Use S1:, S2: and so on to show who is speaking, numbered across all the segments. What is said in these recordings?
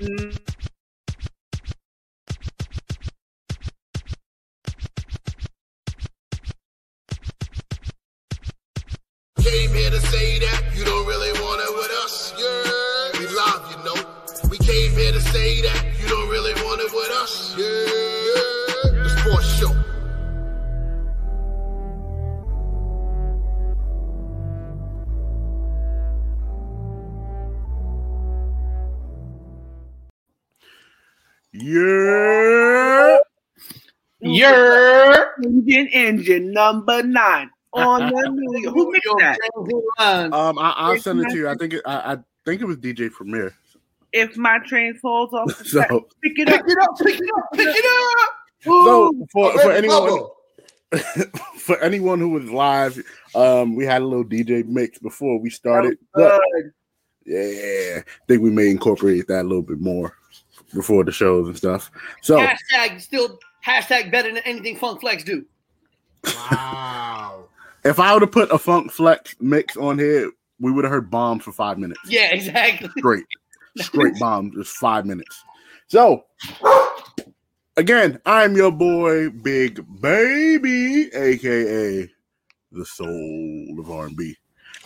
S1: Mm,
S2: You're
S1: engine, engine number nine on the New Who mixed that?
S3: Um, I, I'll send it to you. I think it, I, I think it was DJ Premier.
S1: If my train falls off the
S3: So-
S1: track, pick it up.
S2: pick it up, pick it up, pick it up.
S3: So for, for anyone
S2: Bubble.
S3: for anyone who was live, um, we had a little DJ mix before we started. But yeah, I think we may incorporate that a little bit more before the shows and stuff. So
S2: Hashtag still hashtag better than anything Funk Flex do.
S4: Wow.
S3: if I would have put a Funk Flex mix on here, we would have heard bombs for five minutes.
S2: Yeah, exactly.
S3: Straight, straight bombs, just five minutes. So again, I'm your boy, Big Baby, aka the soul of R&B.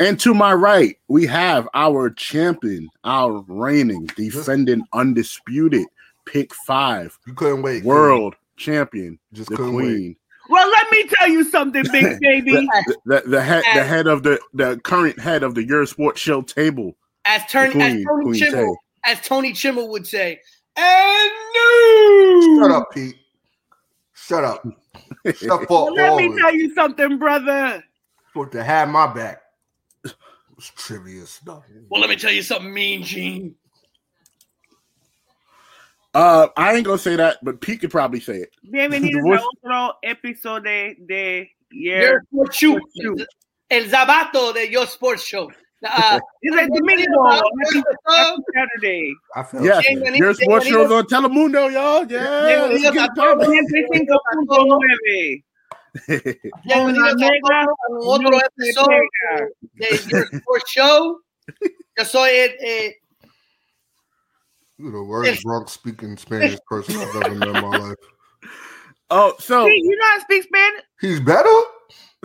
S3: And to my right, we have our champion, our reigning, defending, undisputed, pick five,
S4: You couldn't wait.
S3: world champion,
S4: Just
S3: the
S4: couldn't wait.
S3: queen,
S1: Well, let me tell you something, big baby.
S3: the, the, the head, the head of the the current head of the Your Sports Show table.
S2: As, turn,
S3: The
S2: as Tony
S3: Queen
S2: Chimel, as Tony Chimel would say, and new.
S4: Shut up, Pete. Shut up. Shut up
S1: Well,
S4: for
S1: let me tell you something, brother.
S4: Supposed to have my back. It's was trivia stuff.
S2: Well, let me tell you something, Mean Gene.
S3: Uh, I ain't gonna say that, but Pete could probably say it.
S1: Bienvenidos
S3: Voice-
S1: a otro episodio de
S2: Your Sports Show. El Zabato de Your Sports Show. Uh,
S1: It's like Domingo. Happy, happy Saturday.
S4: I felt
S3: Yes,
S2: Bienvenido-
S3: Your Sports
S2: bienvenido-
S3: Show's on Telemundo, y'all. Yeah, let's
S2: Bienvenidos a
S3: it poppin'.
S1: 95.9.
S2: bienvenidos a
S1: negra,
S2: todos a otro
S1: no
S2: episodio de Your Sports Show. Yo soy el, eh,
S4: You're the worst drunk speaking Spanish person I've ever met in my life.
S3: Oh, so
S1: Hey, you know how to speak Spanish?
S4: He's better?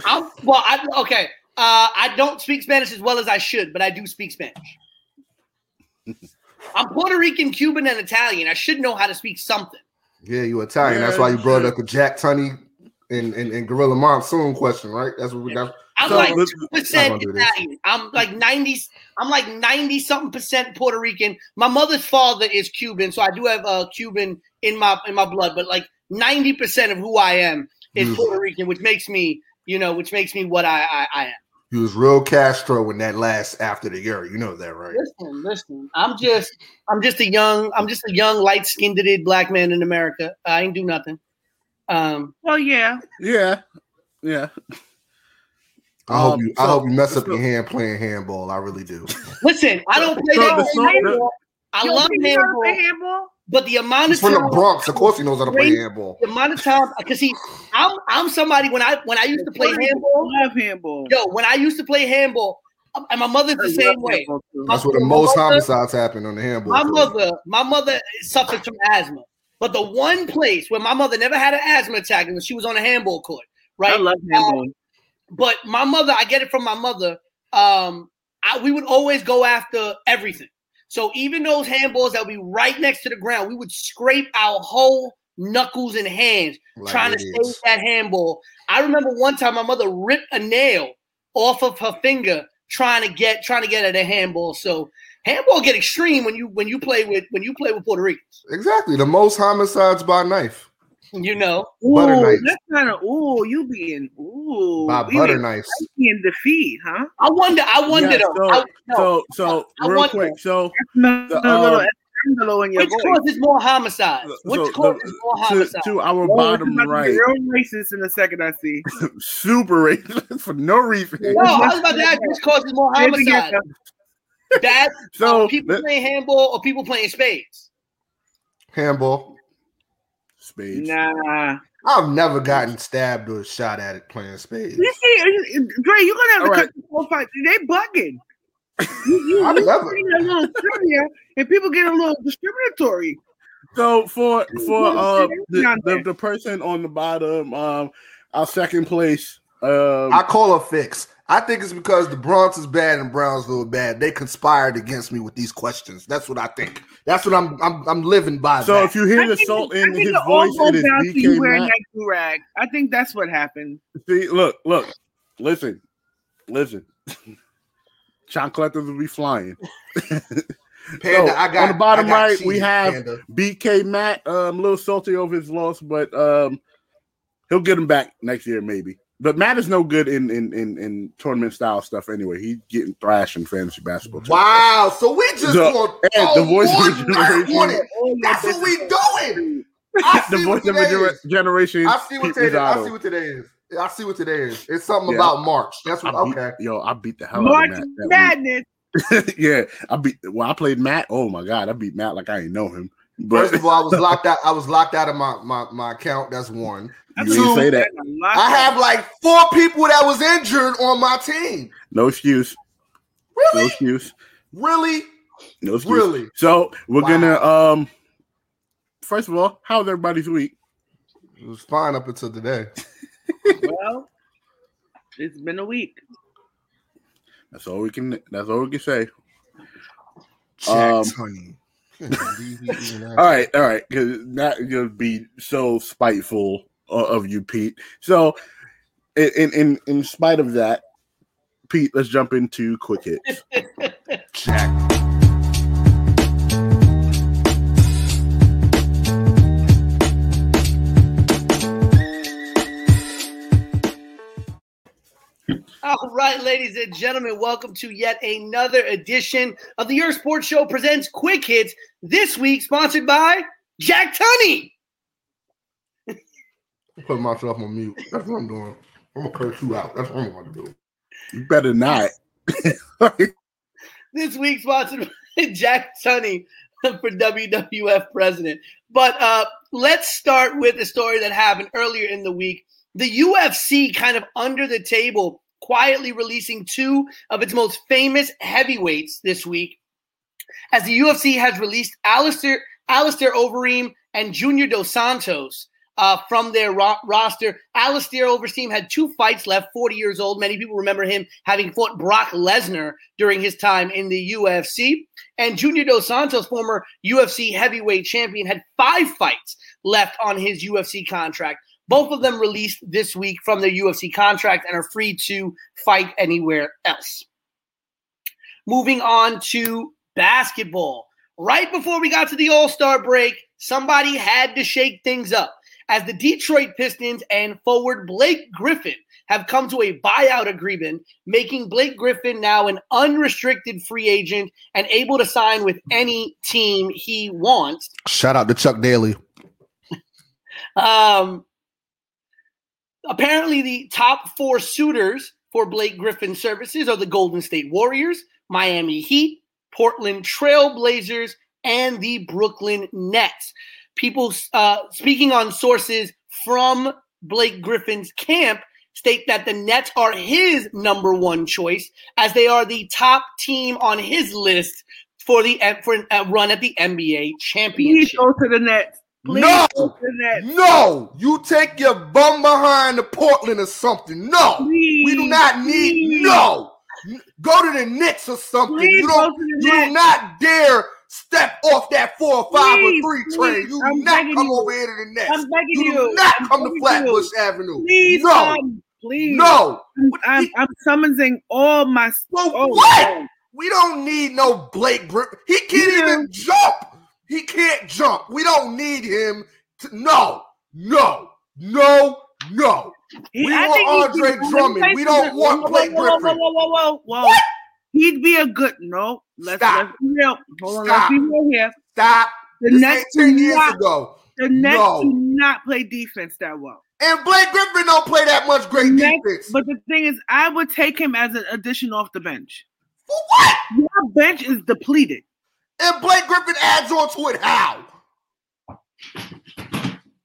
S2: I'm, well, I, okay. Uh, I don't speak Spanish as well as I should, but I do speak Spanish. I'm Puerto Rican, Cuban, and Italian. I should know how to speak something.
S4: Yeah, you Italian. That's why you brought up the Jack Tunney and, and, and Gorilla Monsoon question, right? That's what we got.
S2: I'm
S3: So,
S2: like two percent
S4: I'm gonna do this.
S2: Italian. I'm like ninety. I'm like ninety something percent Puerto Rican. My mother's father is Cuban, so I do have uh, Cuban in my in my blood. But like ninety percent of who I am is
S4: Mm.
S2: Puerto Rican, which makes me, you know, which makes me what I I, I am.
S4: He was real Castro in that last after the year. You know that, right?
S2: Listen, listen. I'm just, I'm just a young, I'm just a young, light skinned black man in America. I ain't do nothing. Um,
S1: Well, yeah.
S3: yeah, yeah.
S4: I hope
S3: Um,
S4: you. I hope you mess up
S3: so-
S4: your hand playing handball. I really do.
S2: listen, I don't play
S3: So
S2: that
S3: the
S2: game
S3: song-
S2: I
S1: Yo,
S2: love
S1: you know how to
S2: handball,
S1: play handball?
S2: but the amount of
S4: He's from the Bronx. Of course, he knows how to play handball.
S2: the amount of time, because he, I'm, I'm somebody when I when I used to play handball.
S1: I love handball.
S2: Yo, when I used to play handball, and my mother's the same way.
S4: That's where the most
S2: mother-
S4: homicides happen on the handball.
S2: My
S4: court.
S2: mother, my mother suffered from asthma, but the one place where my mother never had an asthma attack was when she was on a handball court. Right?
S1: I love handball.
S2: But my mother, I get it from my mother. Um, I, we would always go after everything. So even those handballs that would be right next to the ground, we would scrape our whole knuckles and hands
S4: Like
S2: trying to save that handball. I remember one time my mother ripped a nail off of her finger trying to get trying to get at a handball. So handball get extreme when you when you play with when you play with Puerto Ricans.
S4: Exactly. The most homicides by knife.
S2: You know,
S4: Butter
S1: Ooh,
S4: knife.
S1: that's kind of ooh, you being ooh,
S4: By butter
S1: being
S4: knives.
S1: in defeat, huh?
S2: I wonder. I wonder
S3: Yeah,
S2: though.
S3: so-
S2: I, no,
S3: So, so
S2: I
S3: real
S2: want
S3: quick. So,
S1: No,
S3: The,
S1: no, little
S3: um,
S1: escándalo in your
S2: which
S1: voice.
S2: causes more homicides? Which
S3: so
S2: causes
S3: the-
S2: more homicides?
S3: to our
S1: Oh,
S3: bottom
S1: it's about to
S3: right,
S1: be Real racist in a second, I see.
S3: super racist for no reason.
S2: No, I was about to ask which causes more homicides. That
S3: So,
S2: uh, people
S3: let-
S2: playing handball or people playing spades.
S4: Handball.
S3: Spades.
S1: Nah.
S4: I've never gotten stabbed or shot at it playing spades.
S1: You see, Dre, you're gonna have to
S3: All
S1: cut the whole fight. They bugging. You, you,
S4: I've
S1: you
S4: never-
S1: bring a little trivia, and people get a little discriminatory.
S3: So for for uh the, the, the person on the bottom, um, our second place, um,
S4: I call a fix. I think it's because the Bronx is bad and Brownsville is bad. They conspired against me with these questions. That's what I think. That's what I'm I'm, I'm living by.
S3: so
S4: that.
S3: if you hear
S1: I
S3: the
S1: think
S3: salt in his
S1: it
S3: voice,
S1: goes
S3: it is
S1: down you
S3: BK
S1: wearing
S3: Matt.
S1: that rag. I think that's what happened.
S3: See, look, look, listen, listen. Shot collectors will be flying.
S4: Panda,
S3: so,
S4: I got
S3: on the bottom
S4: got
S3: right,
S4: cheese,
S3: we have
S4: Panda.
S3: BK Matt. Um, a little salty over his loss, but um, he'll get him back next year maybe. But Matt is no good in in in, in tournament style stuff anyway. He's getting thrashed in fantasy basketball. too.
S4: Wow, so we just
S3: So,
S4: going
S3: and
S4: oh,
S3: the voice of
S4: Lord,
S3: the generation.
S4: That's what we doing. I
S3: the
S4: see
S3: voice
S4: what
S3: of a
S4: today is.
S3: generation.
S4: I see what
S3: Pete
S4: today. I see what today is. I see what today is. It's something
S3: Yeah.
S4: about March. That's what.
S3: I beat-
S4: Okay.
S3: Yo, I beat the hell
S1: March
S3: out of Matt. that week.
S1: Madness.
S3: yeah, I beat. Well, I played Matt. Oh my god, I beat Matt like I didn't know him. But
S4: First of all, I was locked out. I was locked out of my my, my account. That's one.
S1: I
S3: You didn't say that.
S1: had a lot
S4: I have like four people that was injured on my team.
S3: no excuse.
S4: Really?
S3: No excuse.
S4: Really?
S3: No excuse.
S4: Really?
S3: So we're
S4: Wow.
S3: gonna um. First of all, how's everybody's week?
S4: It was fine up until today.
S1: Well, it's been a week.
S3: That's all we can. That's all we can say.
S4: Jack
S3: Um,
S4: Tunney. Can't believe he even asked.
S3: All right, all right, because that gonna be so spiteful uh, of you, Pete. So, in in in, in spite of that, Pete, let's jump into quick hits.
S4: Jack.
S2: All right, ladies and gentlemen, welcome to yet another edition of the Your Sports Show presents Quick Hits. This week, sponsored by Jack Tunney.
S4: Put myself on mute. That's what I'm doing. I'm gonna curse you out. That's what I'm gonna do.
S3: You better not.
S2: This week, sponsored by Jack Tunney for WWF president. But uh, let's start with a story that happened earlier in the week. The UFC, kind of under the table, quietly releasing two of its most famous heavyweights this week. As the UFC has released Alistair, Alistair Overeem and Junior Dos Santos uh, from their ro- roster. Alistair Overeem had two fights left, 40 years old. Many people remember him having fought Brock Lesnar during his time in the UFC. And Junior Dos Santos, former UFC heavyweight champion, had five fights left on his UFC contract. Both of them released this week from their UFC contract and are free to fight anywhere else. Moving on to basketball. Right before we got to the All Star break, somebody had to shake things up as the Detroit Pistons and forward Blake Griffin have come to a buyout agreement, making Blake Griffin now an unrestricted free agent and able to sign with any team he wants.
S4: Shout out to Chuck Daly.
S2: Um, apparently, the top four suitors for Blake Griffin's services are the Golden State Warriors, Miami Heat, Portland Trail Blazers, and the Brooklyn Nets. People uh, speaking on sources from Blake Griffin's camp state that the Nets are his number one choice as they are the top team on his list for the for a run at the NBA
S1: Please
S2: championship.
S1: go to the Nets. Please
S4: No!
S1: go to the Nets.
S4: No, you take your bum behind to Portland or something. No,
S1: Please,
S4: we do not need.
S1: please.
S4: No, go to the Knicks or something.
S1: Please
S4: you don't. You do not dare step off that four or five or three train. You do
S1: I'm
S4: not come
S1: you.
S4: over here to the Nets.
S1: I'm begging
S4: You
S1: you.
S4: do not
S1: I'm
S4: come to Flatbush
S1: you.
S4: Avenue.
S1: Please
S4: no,
S1: come. Please.
S4: no.
S1: I'm, I'm, I'm summoning all my.
S4: Well,
S1: Oh,
S4: what? We don't need no Blake. He can't
S1: You
S4: even jump. He can't jump. We don't need him. To, no, no, no, no.
S1: He-
S4: We
S1: I
S4: want Andre
S1: be- let me
S4: Drummond. We don't want Blake
S1: whoa, whoa,
S4: Griffin.
S1: Whoa, whoa, whoa, whoa, whoa. He'd be a good no. Let's,
S4: Stop.
S1: let's be real. Hold on,
S4: Stop.
S1: let's be real here.
S4: Stop.
S1: The
S4: this ain't ten years
S1: not-
S4: ago.
S1: The Nets
S4: No.
S1: do not play defense that well.
S4: And Blake Griffin don't play that much great
S1: Nets-
S4: defense.
S1: But the thing is, I would take him as an addition off the bench.
S4: For what?
S1: Your bench is depleted.
S4: And Blake Griffin adds on to it how?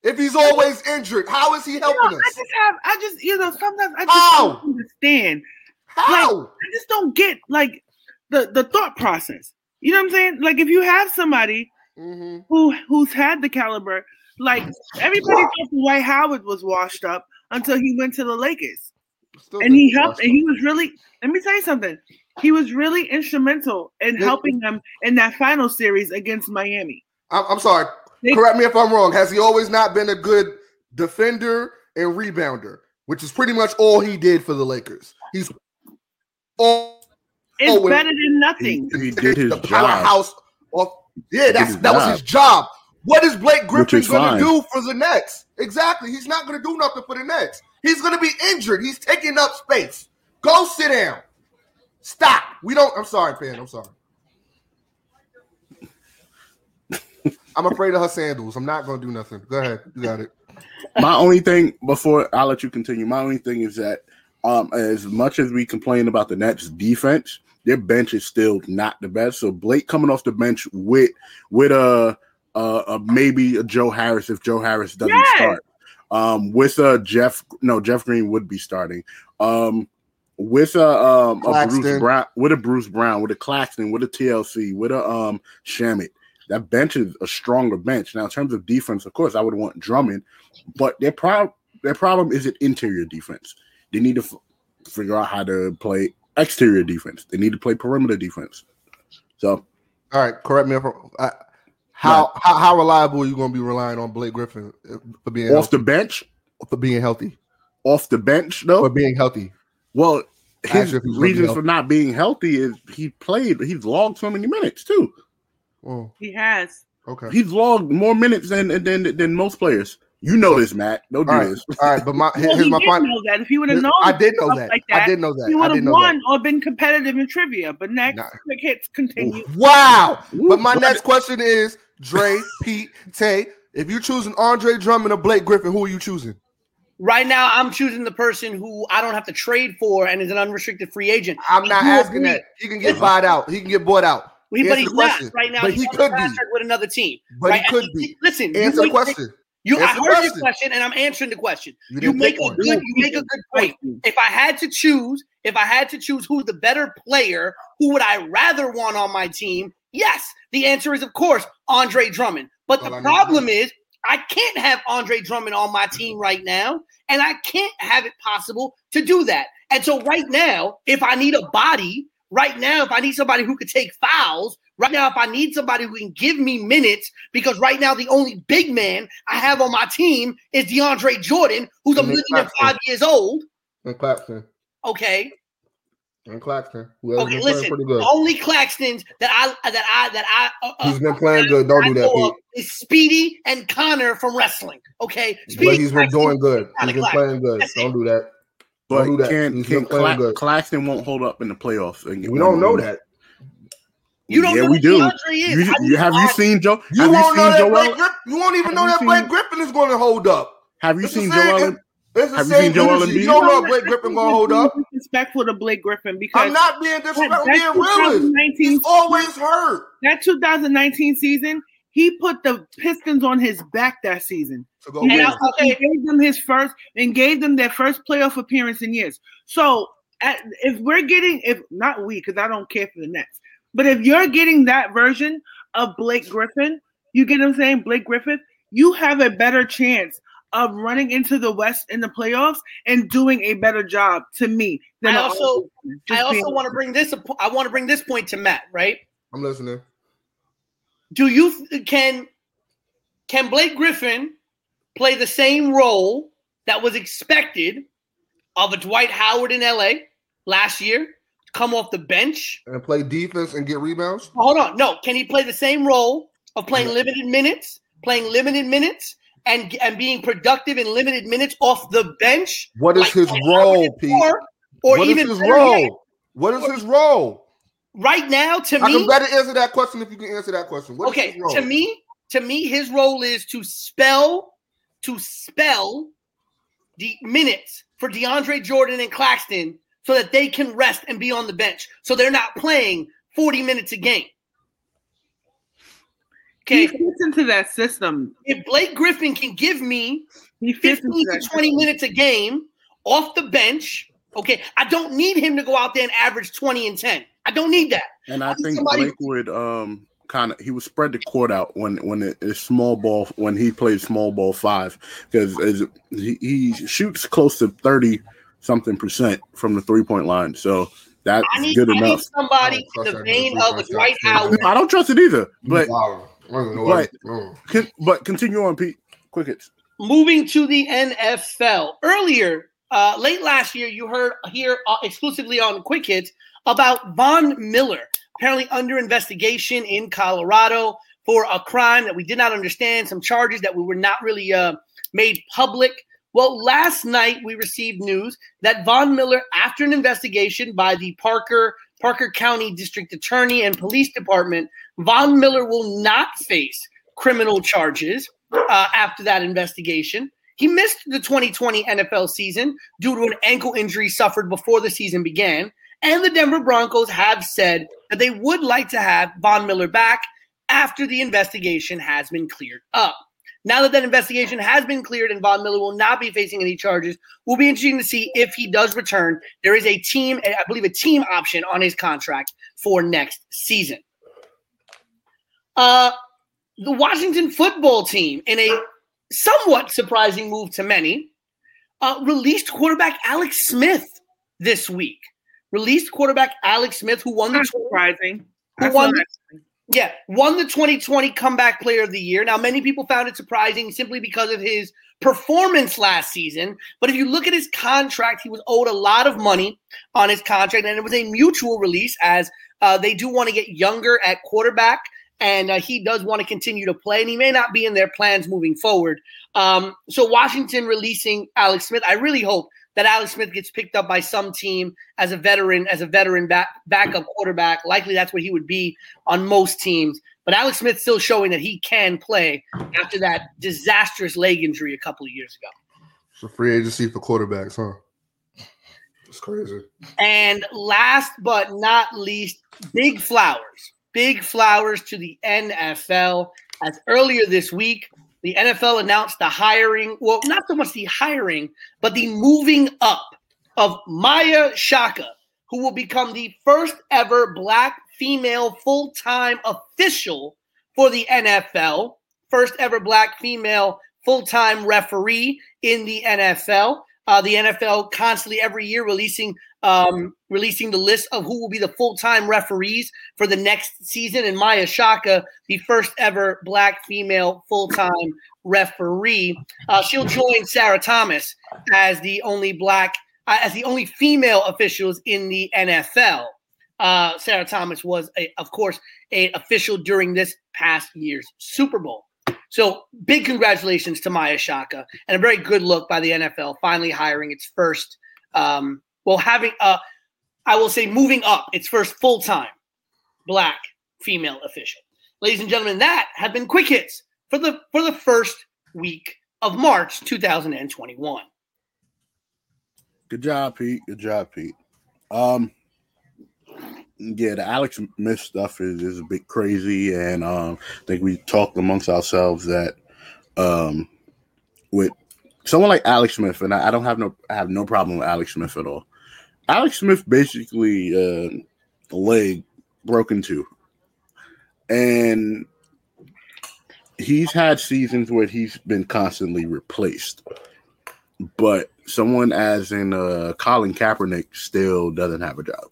S4: If he's always injured, how is he
S1: You know,
S4: helping
S1: I
S4: us?
S1: just have, I just, you know, sometimes I just
S4: How?
S1: don't understand.
S4: How?
S1: I just don't get like the the thought process. You know what I'm saying? Like if you have somebody
S4: hmm
S1: who who's had the caliber, like everybody thought Dwight Howard was washed up until he went to the Lakers,
S4: Still
S1: and he helped. And he was really. Let me tell you something. He was really instrumental in
S4: Yeah.
S1: helping them in that final series against Miami.
S4: I'm, I'm sorry.
S1: They-
S4: Correct me if I'm wrong. Has he always not been a good defender and rebounder, which is pretty much all he did for the Lakers? He's all
S1: It's
S4: Oh,
S1: better than nothing.
S3: He did his
S4: the
S3: job.
S4: powerhouse. Of, yeah, that's
S3: his
S4: that was his job. What is Blake Griffin
S3: is
S4: going
S3: fine.
S4: to do for the Nets? Exactly. He's not going to do nothing for the Nets. He's going to be injured. He's taking up space. Go sit down. Stop. We don't. I'm sorry, Pan. I'm sorry. I'm afraid of her sandals. I'm not going to do nothing. Go ahead. You got it.
S3: my only thing before I'll let you continue. My only thing is that um, as much as we complain about the Nets defense, their bench is still not the best. So Blake coming off the bench with with a uh, uh, maybe a Joe Harris if Joe Harris doesn't
S1: Yes.
S3: start. Um, with a Jeff, no Jeff Green would be starting. Um, with a um a Bruce Brown, with a Bruce Brown, with a Claxton, with a TLC, with a um Shamet. That bench is a stronger bench. Now, in terms of defense, of course, I would want Drummond, but their problem their problem is it interior defense. They need to f- figure out how to play exterior defense. They need to play perimeter defense. So
S4: All right. Correct me if I'm. I, how, how how reliable are you going to be relying on Blake Griffin uh, for being
S3: off
S4: healthy,
S3: the bench,
S4: for being healthy
S3: off the bench though, for
S4: being healthy?
S3: Well, his
S4: Actually, if he's gonna be
S3: reasons for not being healthy is he played. He's logged so many minutes too.
S4: Oh,
S1: He has.
S4: okay.
S3: He's logged more minutes than than than most players. You know this, Matt. Don't do
S4: All right.
S3: this.
S4: All right, but my
S1: Well,
S4: here's
S1: he
S4: my
S1: did
S4: point.
S1: know that. If he would have known,
S4: I did know that.
S1: Like
S4: I did know that.
S1: he would have
S4: know
S1: won or been competitive in trivia. But next,
S4: Nah.
S1: quick hits continue.
S4: that. Wow. But my
S3: But-
S4: next question is Dre, Pete, Tay. If you're choosing Andre Drummond or Blake Griffin, who are you choosing?
S2: Right now, I'm choosing the person who I don't have to trade for and is an unrestricted free agent.
S4: I'm not asking
S2: agree.
S4: that. He can get uh-huh. bought out. He can get bought out.
S2: He- but
S4: Answer
S2: he's
S4: the
S2: not right now.
S4: But
S2: he's
S4: he could be.
S2: with another team.
S4: But
S2: right?
S4: he could
S2: And
S4: be.
S2: Listen,
S4: Answer the question.
S2: You, I
S4: Answer the
S2: heard your
S4: question.
S2: question, and I'm answering the question.
S4: You
S2: You, make a
S4: one.
S2: good, you make a good point. If I had to choose, if I had to choose who's the better player, who would I rather want on my team? Yes, the answer is of course Andre Drummond. But
S4: All
S2: the
S4: I need to
S2: problem is I can't have Andre Drummond on my team right now, and I can't have it possible to do that. And so right now, if I need a body, right now, if I need somebody who could take fouls, right now, if I need somebody who can give me minutes, because right now the only big man I have on my team is DeAndre Jordan, who's a million and five years old.
S4: And Claxton.
S2: Okay.
S4: And Claxton. Who has
S2: Okay,
S4: been playing
S2: listen.
S4: pretty good.
S2: Only Claxtons that I that I that I uh, uh,
S4: He's been playing good. Don't
S2: I
S4: do that,
S2: know
S4: Pete.
S2: is Speedy and Connor from wrestling. Okay,
S4: But
S2: Speedy
S4: he's been
S2: Claxton-
S4: doing good. He's
S2: Kinda
S4: been
S2: Claxton.
S4: playing good.
S2: That's
S4: Don't
S2: it.
S4: do that.
S3: But
S4: Don't do that.
S3: can
S4: He's
S3: can
S4: been playing
S3: Cla-
S4: good.
S3: Claxton won't hold up in the playoffs? And
S4: We don't know that.
S2: You don't
S3: yeah,
S2: know
S3: we do.
S2: DeAndre is.
S3: You, you- have you seen Joe?
S4: You
S3: have
S4: won't know
S3: seen
S4: that
S3: Joel?
S4: Blake Griffin. You won't even
S3: Have
S4: know that
S3: seen-
S4: Blake Griffin is going to hold up.
S3: Have you
S4: It's
S3: seen
S4: same-
S3: Joel?
S4: It's the
S3: Have you seen Joel
S4: energy.
S3: Embiid?
S4: You don't know if Blake Griffin going to hold up.
S1: Disrespectful to Blake Griffin because
S4: I'm not being
S1: that,
S4: disrespectful. I'm
S1: that
S4: being realist. He's always hurt.
S1: that 2019 season, he put the Pistons on his back that season.
S4: So go
S2: And
S4: win.
S2: I-
S1: he
S2: okay.
S1: gave them his first and gave them their first playoff appearance in years. So at, if we're getting, if not we, because I don't care for the Nets, but if you're getting that version of Blake Griffin, you get what I'm saying, Blake Griffin, you have a better chance of running into the West in the playoffs and doing a better job to me. Than
S2: I
S1: a-
S2: also- I also want to bring this. up- I want to bring this point to Matt. Right?
S4: I'm listening.
S2: Do you can can Blake Griffin play the same role that was expected of a Dwight Howard in LA last year? Come off the bench.
S4: And play defense and get rebounds.
S2: Hold on. No, can he play the same role of playing limited minutes, playing limited minutes, and and being productive in limited minutes off the bench?
S4: What is
S2: like
S4: his role, Pete?
S2: Or, or
S4: What is
S2: even
S4: his
S2: better yet,
S4: role? What is his role?
S2: right now, to
S4: I can better answer that question if you can answer that question. What is
S2: okay,
S4: his role?
S2: to me, to me, his role is to spell to spell the minutes for DeAndre Jordan and Claxton so that they can rest and be on the bench. So they're not playing 40 minutes a game.
S1: He
S2: Okay.
S1: fits into that system.
S2: If Blake Griffin can give me 15 to 20
S1: system.
S2: minutes a game off the bench, okay, I don't need him to go out there and average 20 and 10. I don't need that.
S3: And I
S2: I
S3: think
S2: somebody-
S3: Blake would um kind of he would spread the court out when when it is small ball when he plays small ball five because he, he shoots close to thirty something percent from the three point line. So that's
S2: I need,
S3: good
S2: I need
S3: enough.
S2: somebody
S4: I
S2: in
S4: don't
S2: the
S4: trust
S2: vein of a. Dwight Howard.
S3: I don't trust it either. But
S4: Wow. I don't know
S3: but- con- but continue on, Pete. Quick hits.
S2: Moving to the NFL. Earlier, uh, late last year, you heard here uh, exclusively on Quick Hits about Von Miller, apparently under investigation in Colorado for a crime that we did not understand, some charges that we were not really uh, made public. Well, last night we received news that Von Miller, after an investigation by the Parker Parker County District Attorney and Police Department, Von Miller will not face criminal charges uh, after that investigation. He missed the 2020 NFL season due to an ankle injury suffered before the season began. And the Denver Broncos have said that they would like to have Von Miller back after the investigation has been cleared up. Now that that investigation has been cleared and Von Miller will not be facing any charges, will be interesting to see if he does return. There is a team, I believe, a team option on his contract for next season. Uh, the Washington football team, in a somewhat surprising move to many, uh, released quarterback Alex Smith this week. Released quarterback Alex Smith, who won the
S1: That's surprising.
S2: Who won yeah, won the 2020 Comeback Player of the Year. Now, many people found it surprising simply because of his performance last season. But if you look at his contract, he was owed a lot of money on his contract, and it was a mutual release as uh, they do want to get younger at quarterback, and uh, he does want to continue to play, and he may not be in their plans moving forward. Um, so, Washington releasing Alex Smith, I really hope that Alex Smith gets picked up by some team as a veteran, as a veteran back, backup quarterback. Likely that's what he would be on most teams. But Alex Smith still showing that he can play after that disastrous leg injury a couple of years ago.
S4: It's a free agency for quarterbacks, huh? It's crazy.
S2: And last but not least, big flowers. Big flowers to the NFL. As earlier this week, the NFL announced the hiring, well, not so much the hiring, but the moving up of Maia Chaka, who will become the first ever black female full time official for the NFL, first ever black female full time referee in the NFL. Uh, the NFL constantly every year releasing um, releasing the list of who will be the full time referees for the next season. And Maia Chaka, the first ever black female full time referee, uh, she'll join Sarah Thomas as the only black uh, as the only female officials in the NFL. Uh, Sarah Thomas was, a, of course, a official during this past year's Super Bowl. So big congratulations to Maia Chaka and a very good look by the NFL finally hiring its first, um, well, having, uh, I will say, moving up its first full time black female official. Ladies and gentlemen, that have been quick hits for the for the first week of March 2021.
S3: Good job, Pete. Good job, Pete. Um, yeah, the Alex Smith stuff is, is a bit crazy, and um, I think we talked amongst ourselves that um, with someone like Alex Smith, and I, I don't have no, I have no problem with Alex Smith at all. Alex Smith basically uh, a leg broken too, and he's had seasons where he's been constantly replaced, but someone as in uh, Colin Kaepernick still doesn't have a job.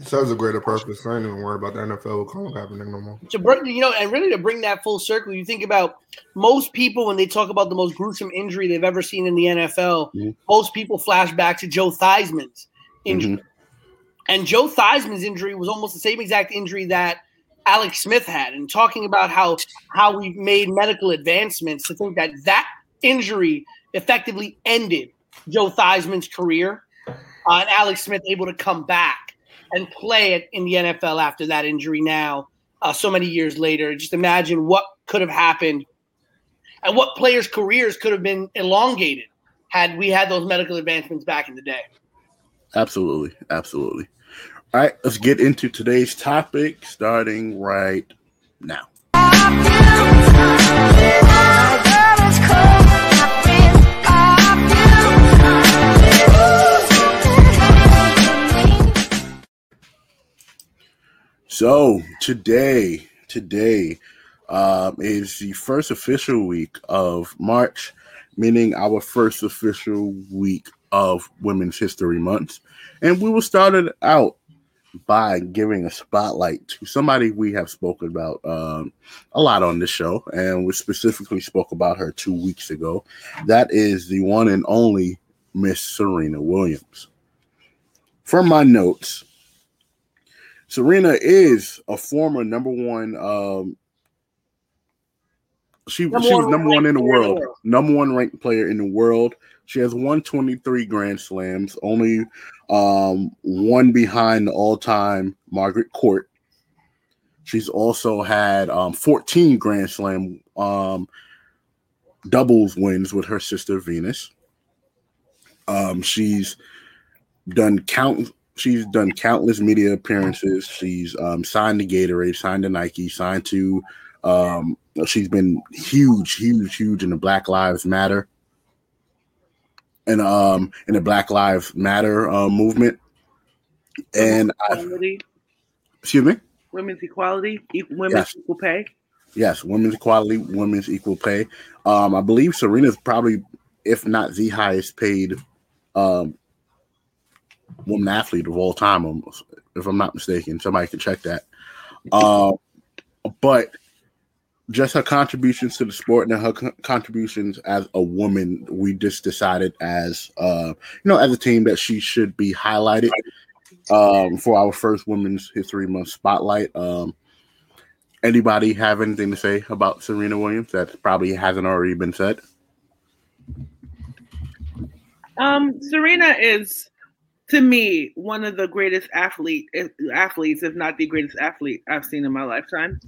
S4: He serves a greater purpose. I ain't even worried about the NFL with Colin Kaepernick no more.
S2: to bring you know, and really to bring that full circle, you think about most people when they talk about the most gruesome injury they've ever seen in the NFL.
S3: Mhm.
S2: Most people flash back to Joe Theismann's injury, and Joe Theismann's injury was almost the same exact injury that Alex Smith had. And talking about how how we've made medical advancements to think that that injury effectively ended Joe Theismann's career, uh, and Alex Smith able to come back and play it in the NFL after that injury now, uh, so many years later. Just imagine what could have happened and what players' careers could have been elongated had we had those medical advancements back in the day.
S3: Absolutely, absolutely. All right, let's get into today's topic, starting right now. So today, today um, is the first official week of March, meaning our first official week of Women's History Month, and we will start it out by giving a spotlight to somebody we have spoken about um, a lot on this show, and we specifically spoke about her two weeks ago. That is the one and only Miss Serena Williams. From my notes, Serena is a former number one. Um, she
S2: Number
S3: she was number one in the world,
S2: world.
S3: number one ranked player in the world. She has won 23 Grand Slams, only um, one behind the all-time Margaret Court. She's also had um, 14 Grand Slam um, doubles wins with her sister Venus. Um, she's done count. She's done countless media appearances. She's um, signed to Gatorade, signed to Nike, signed to. Um, she's been huge, huge, huge in the Black Lives Matter and um in the Black Lives Matter uh, movement. And I,
S1: equality,
S3: excuse me.
S1: women's equality, e- women's
S3: Yes.
S1: equal pay.
S3: Yes, women's equality, women's equal pay. Um, I believe Serena's probably, if not the highest paid, um, woman athlete of all time. Almost, if I'm not mistaken, somebody can check that. Um, but just her contributions to the sport and her co- contributions as a woman, we just decided as uh, you know, as a team that she should be highlighted um, for our first Women's History Month spotlight. Um, Anybody have anything to say about Serena Williams that probably hasn't already been said?
S1: Um, Serena is, to me, one of the greatest athlete athletes, if not the greatest athlete I've seen in my lifetime.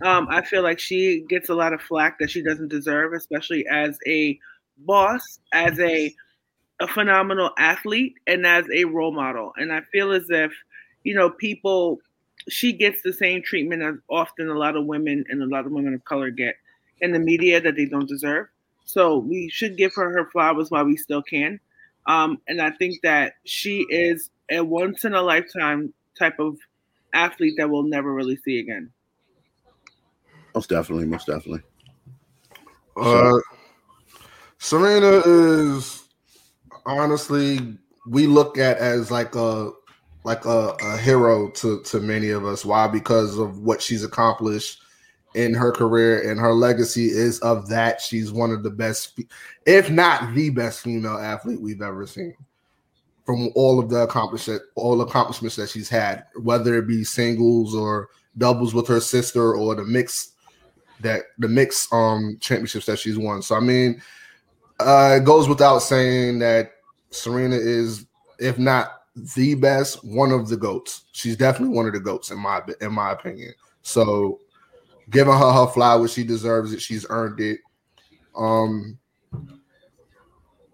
S1: Um, I feel like she gets a lot of flack that she doesn't deserve, especially as a boss, as a a phenomenal athlete, and as a role model. And I feel as if, you know, people she gets the same treatment as often a lot of women and a lot of women of color get in the media that they don't deserve. So we should give her her flowers while we still can. Um, and I think that she is a once in a lifetime type of athlete that we'll never really see again.
S3: Most definitely, most definitely.
S4: Uh, Serena is honestly we look at as like a like a, a hero to to many of us. Why? Because of what she's accomplished in her career and her legacy is of that. She's one of the best, if not the best, female athlete we've ever seen. From all of the accomplishment, all accomplishments that she's had, whether it be singles or doubles with her sister or the mix that the mix um championships that she's won. So I mean, uh, it goes without saying that Serena is, if not the best, one of the goats. She's definitely one of the goats in my in my opinion. So giving her her flowers, she deserves it. She's earned it. Um,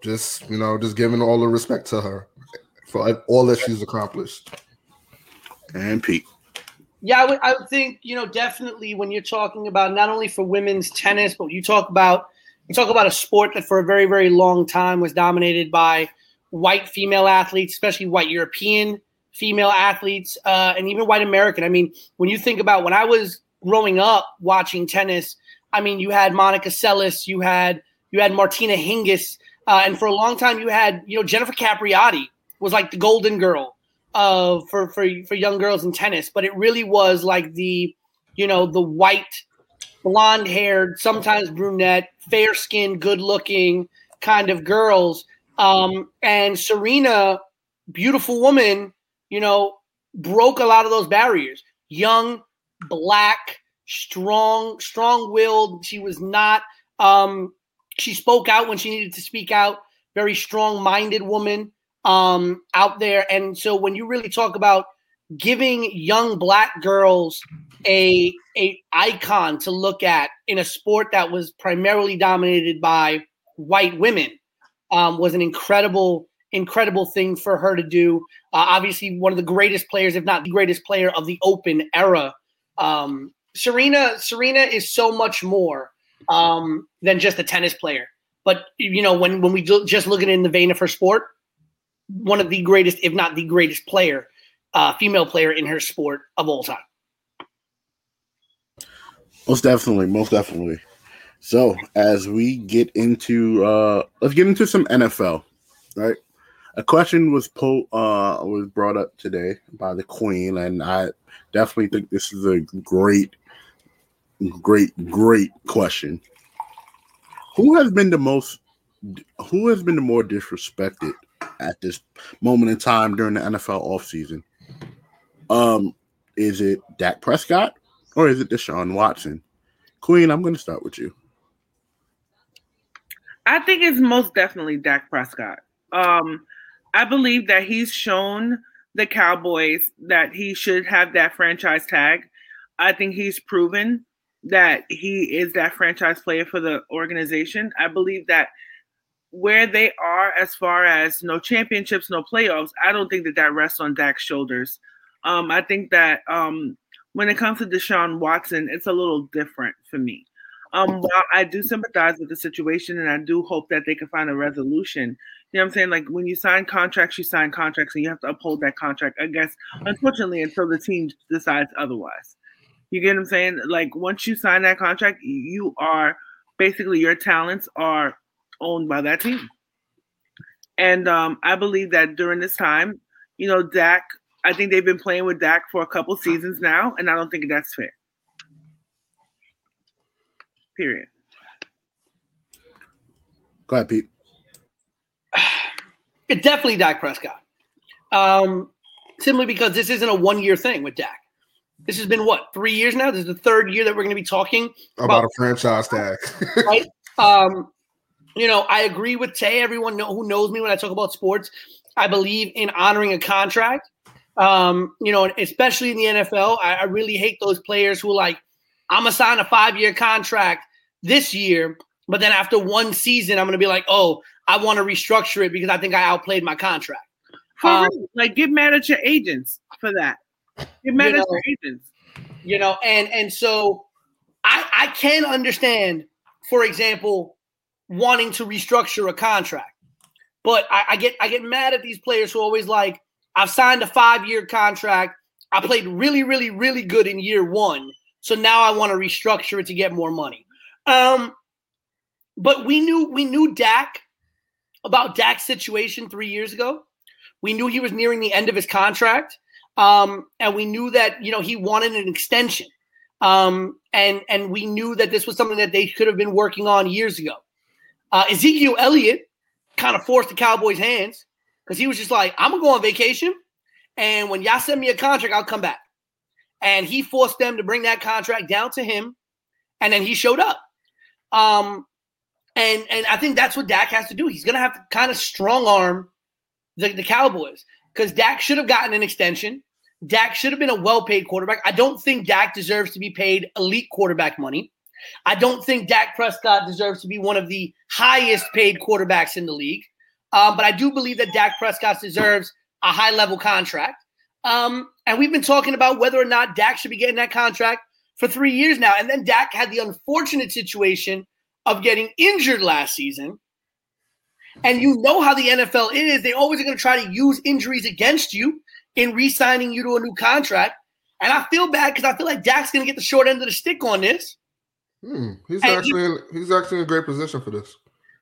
S4: just you know, just giving all the respect to her for all that she's accomplished.
S3: And Pete.
S2: Yeah, I would, I would think you know definitely when you're talking about not only for women's tennis, but you talk about you talk about a sport that for a very very long time was dominated by white female athletes, especially white European female athletes, uh, and even white American. I mean, when you think about when I was growing up watching tennis, I mean, you had Monica Seles, you had you had Martina Hingis, uh, and for a long time you had you know Jennifer Capriati was like the golden girl uh, for for for young girls in tennis, but it really was like the you know the white, blonde haired, sometimes brunette, fair skinned, good looking kind of girls. Um, and Serena, beautiful woman, you know, broke a lot of those barriers. Young, black, strong, strong willed. She was not. Um, she spoke out when she needed to speak out. Very strong minded woman um, out there. And so when you really talk about giving young black girls a a icon to look at in a sport that was primarily dominated by white women um, was an incredible incredible thing for her to do. Uh, obviously, one of the greatest players, if not the greatest player of the Open era. Um, Serena Serena is so much more um, than just a tennis player. But you know, when when we do, just look at it in the vein of her sport, one of the greatest, if not the greatest player, uh, female player in her sport of all time.
S3: Most definitely, most definitely. So as we get into uh let's get into some NFL, right? A question was uh was brought up today by the Queen, and I definitely think this is a great, great, great question. Who has been the most who has been the more disrespected at this moment in time during the NFL offseason? Um, is it Dak Prescott or is it Deshaun Watson? Queen, I'm going to start with you.
S1: I think it's most definitely Dak Prescott. Um, I believe that he's shown the Cowboys that he should have that franchise tag. I think he's proven that he is that franchise player for the organization. I believe that where they are as far as no championships, no playoffs, I don't think that that rests on Dak's shoulders. Um, I think that um, when it comes to Deshaun Watson, it's a little different for me. Um, while I do sympathize with the situation and I do hope that they can find a resolution, you know what I'm saying? Like when you sign contracts, you sign contracts and you have to uphold that contract, I guess, unfortunately, until the team decides otherwise. You get what I'm saying? Like once you sign that contract, you are basically your talents are owned by that team. And um, I believe that during this time, you know, Dak, I think they've been playing with Dak for a couple seasons now, and I don't think that's fair. Period.
S3: Go ahead, Pete.
S2: It's definitely Dak Prescott. Um, simply because this isn't a one year thing with Dak. This has been what three years now. This is the third year that we're going to be talking
S4: about, about a franchise tag,
S2: right? Um, you know, I agree with Tay. Everyone know, who knows me when I talk about sports, I believe in honoring a contract. Um, you know, especially in the NFL, I, I really hate those players who like, I'm gonna sign a five year contract this year, but then after one season, I'm gonna be like, oh, I want to restructure it because I think I outplayed my contract.
S1: For Um, like, get mad at your agents for that. Get mad you know, at your agents.
S2: You know, and and so I I can understand, for example, wanting to restructure a contract. But I, I, get I get mad at these players who are always like, I've signed a five year contract. I played really, really, really good in year one. So now I want to restructure it to get more money. Um, but we knew we knew Dak about Dak's situation three years ago. We knew he was nearing the end of his contract. Um, and we knew that, you know, he wanted an extension. Um, and and we knew that this was something that they could have been working on years ago. Uh, Ezekiel Elliott kind of forced the Cowboys' hands because he was just like, I'm gonna go on vacation, and when y'all send me a contract, I'll come back. And he forced them to bring that contract down to him, and then he showed up. Um, and and I think that's what Dak has to do. He's gonna have to kind of strong arm the, the Cowboys because Dak should have gotten an extension. Dak should have been a well paid quarterback. I don't think Dak deserves to be paid elite quarterback money. I don't think Dak Prescott deserves to be one of the highest paid quarterbacks in the league. Um, but I do believe that Dak Prescott deserves a high level contract. Um, and we've been talking about whether or not Dak should be getting that contract for three years now. And then Dak had the unfortunate situation of getting injured last season. And you know how the NFL is. They always are going to try to use injuries against you in re signing you to a new contract. And I feel bad because I feel like Dak's going to get the short end of the stick on this.
S4: Hmm. He's and actually in, he's actually in a great position for this.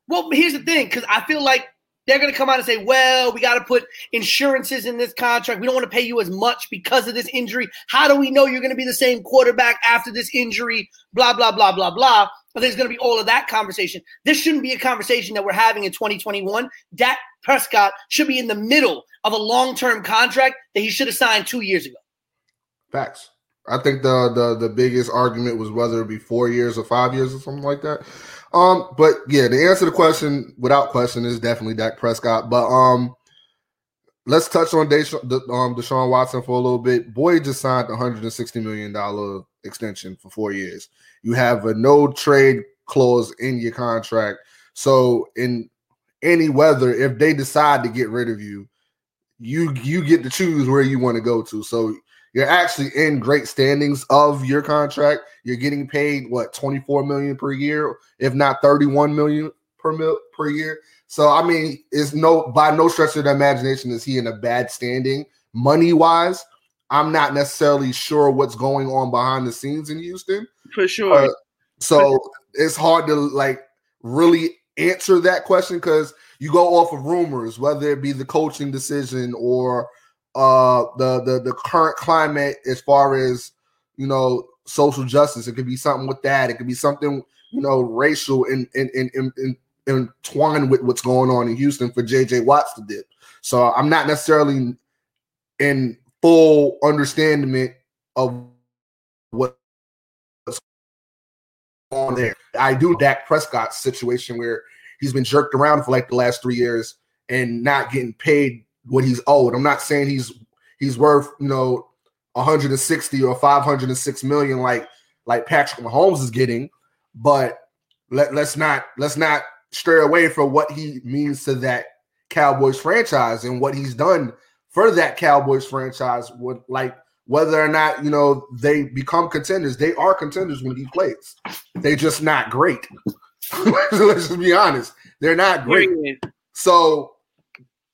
S2: Well, here's the thing, because I feel like they're going to come out and say, "Well, we got to put insurances in this contract. We don't want to pay you as much because of this injury. How do we know you're going to be the same quarterback after this injury?" Blah blah blah blah blah. But there's going to be all of that conversation. This shouldn't be a conversation that we're having in 2021. Dak Prescott should be in the middle of a long-term contract that he should have signed two years ago.
S4: Facts. I think the the the biggest argument was whether it be four years or five years or something like that. Um, but yeah, the answer to the question without question is definitely Dak Prescott. But um, let's touch on Desha- um, Deshaun Watson for a little bit. Boy just signed a 160 million dollar extension for four years. You have a no trade clause in your contract, so in any weather, if they decide to get rid of you, you you get to choose where you want to go to. So you're actually in great standings of your contract. You're getting paid what 24 million per year, if not 31 million per mil per year. So I mean, it's no by no stretch of the imagination is he in a bad standing money wise. I'm not necessarily sure what's going on behind the scenes in Houston.
S1: For sure.
S4: Uh, so it's hard to like really answer that question because you go off of rumors, whether it be the coaching decision or uh the the the current climate as far as you know social justice. It could be something with that. It could be something you know racial and and in, in, entwined with what's going on in Houston for JJ Watts to dip. So I'm not necessarily in full understanding of on there. I do Dak Prescott situation where he's been jerked around for like the last three years and not getting paid what he's owed. I'm not saying he's he's worth you know 160 or 506 million like like Patrick Mahomes is getting, but let, let's not let's not stray away from what he means to that Cowboys franchise and what he's done for that Cowboys franchise. Would like whether or not you know they become contenders, they are contenders when he plays. They're just not great. Let's just be honest. They're not great. So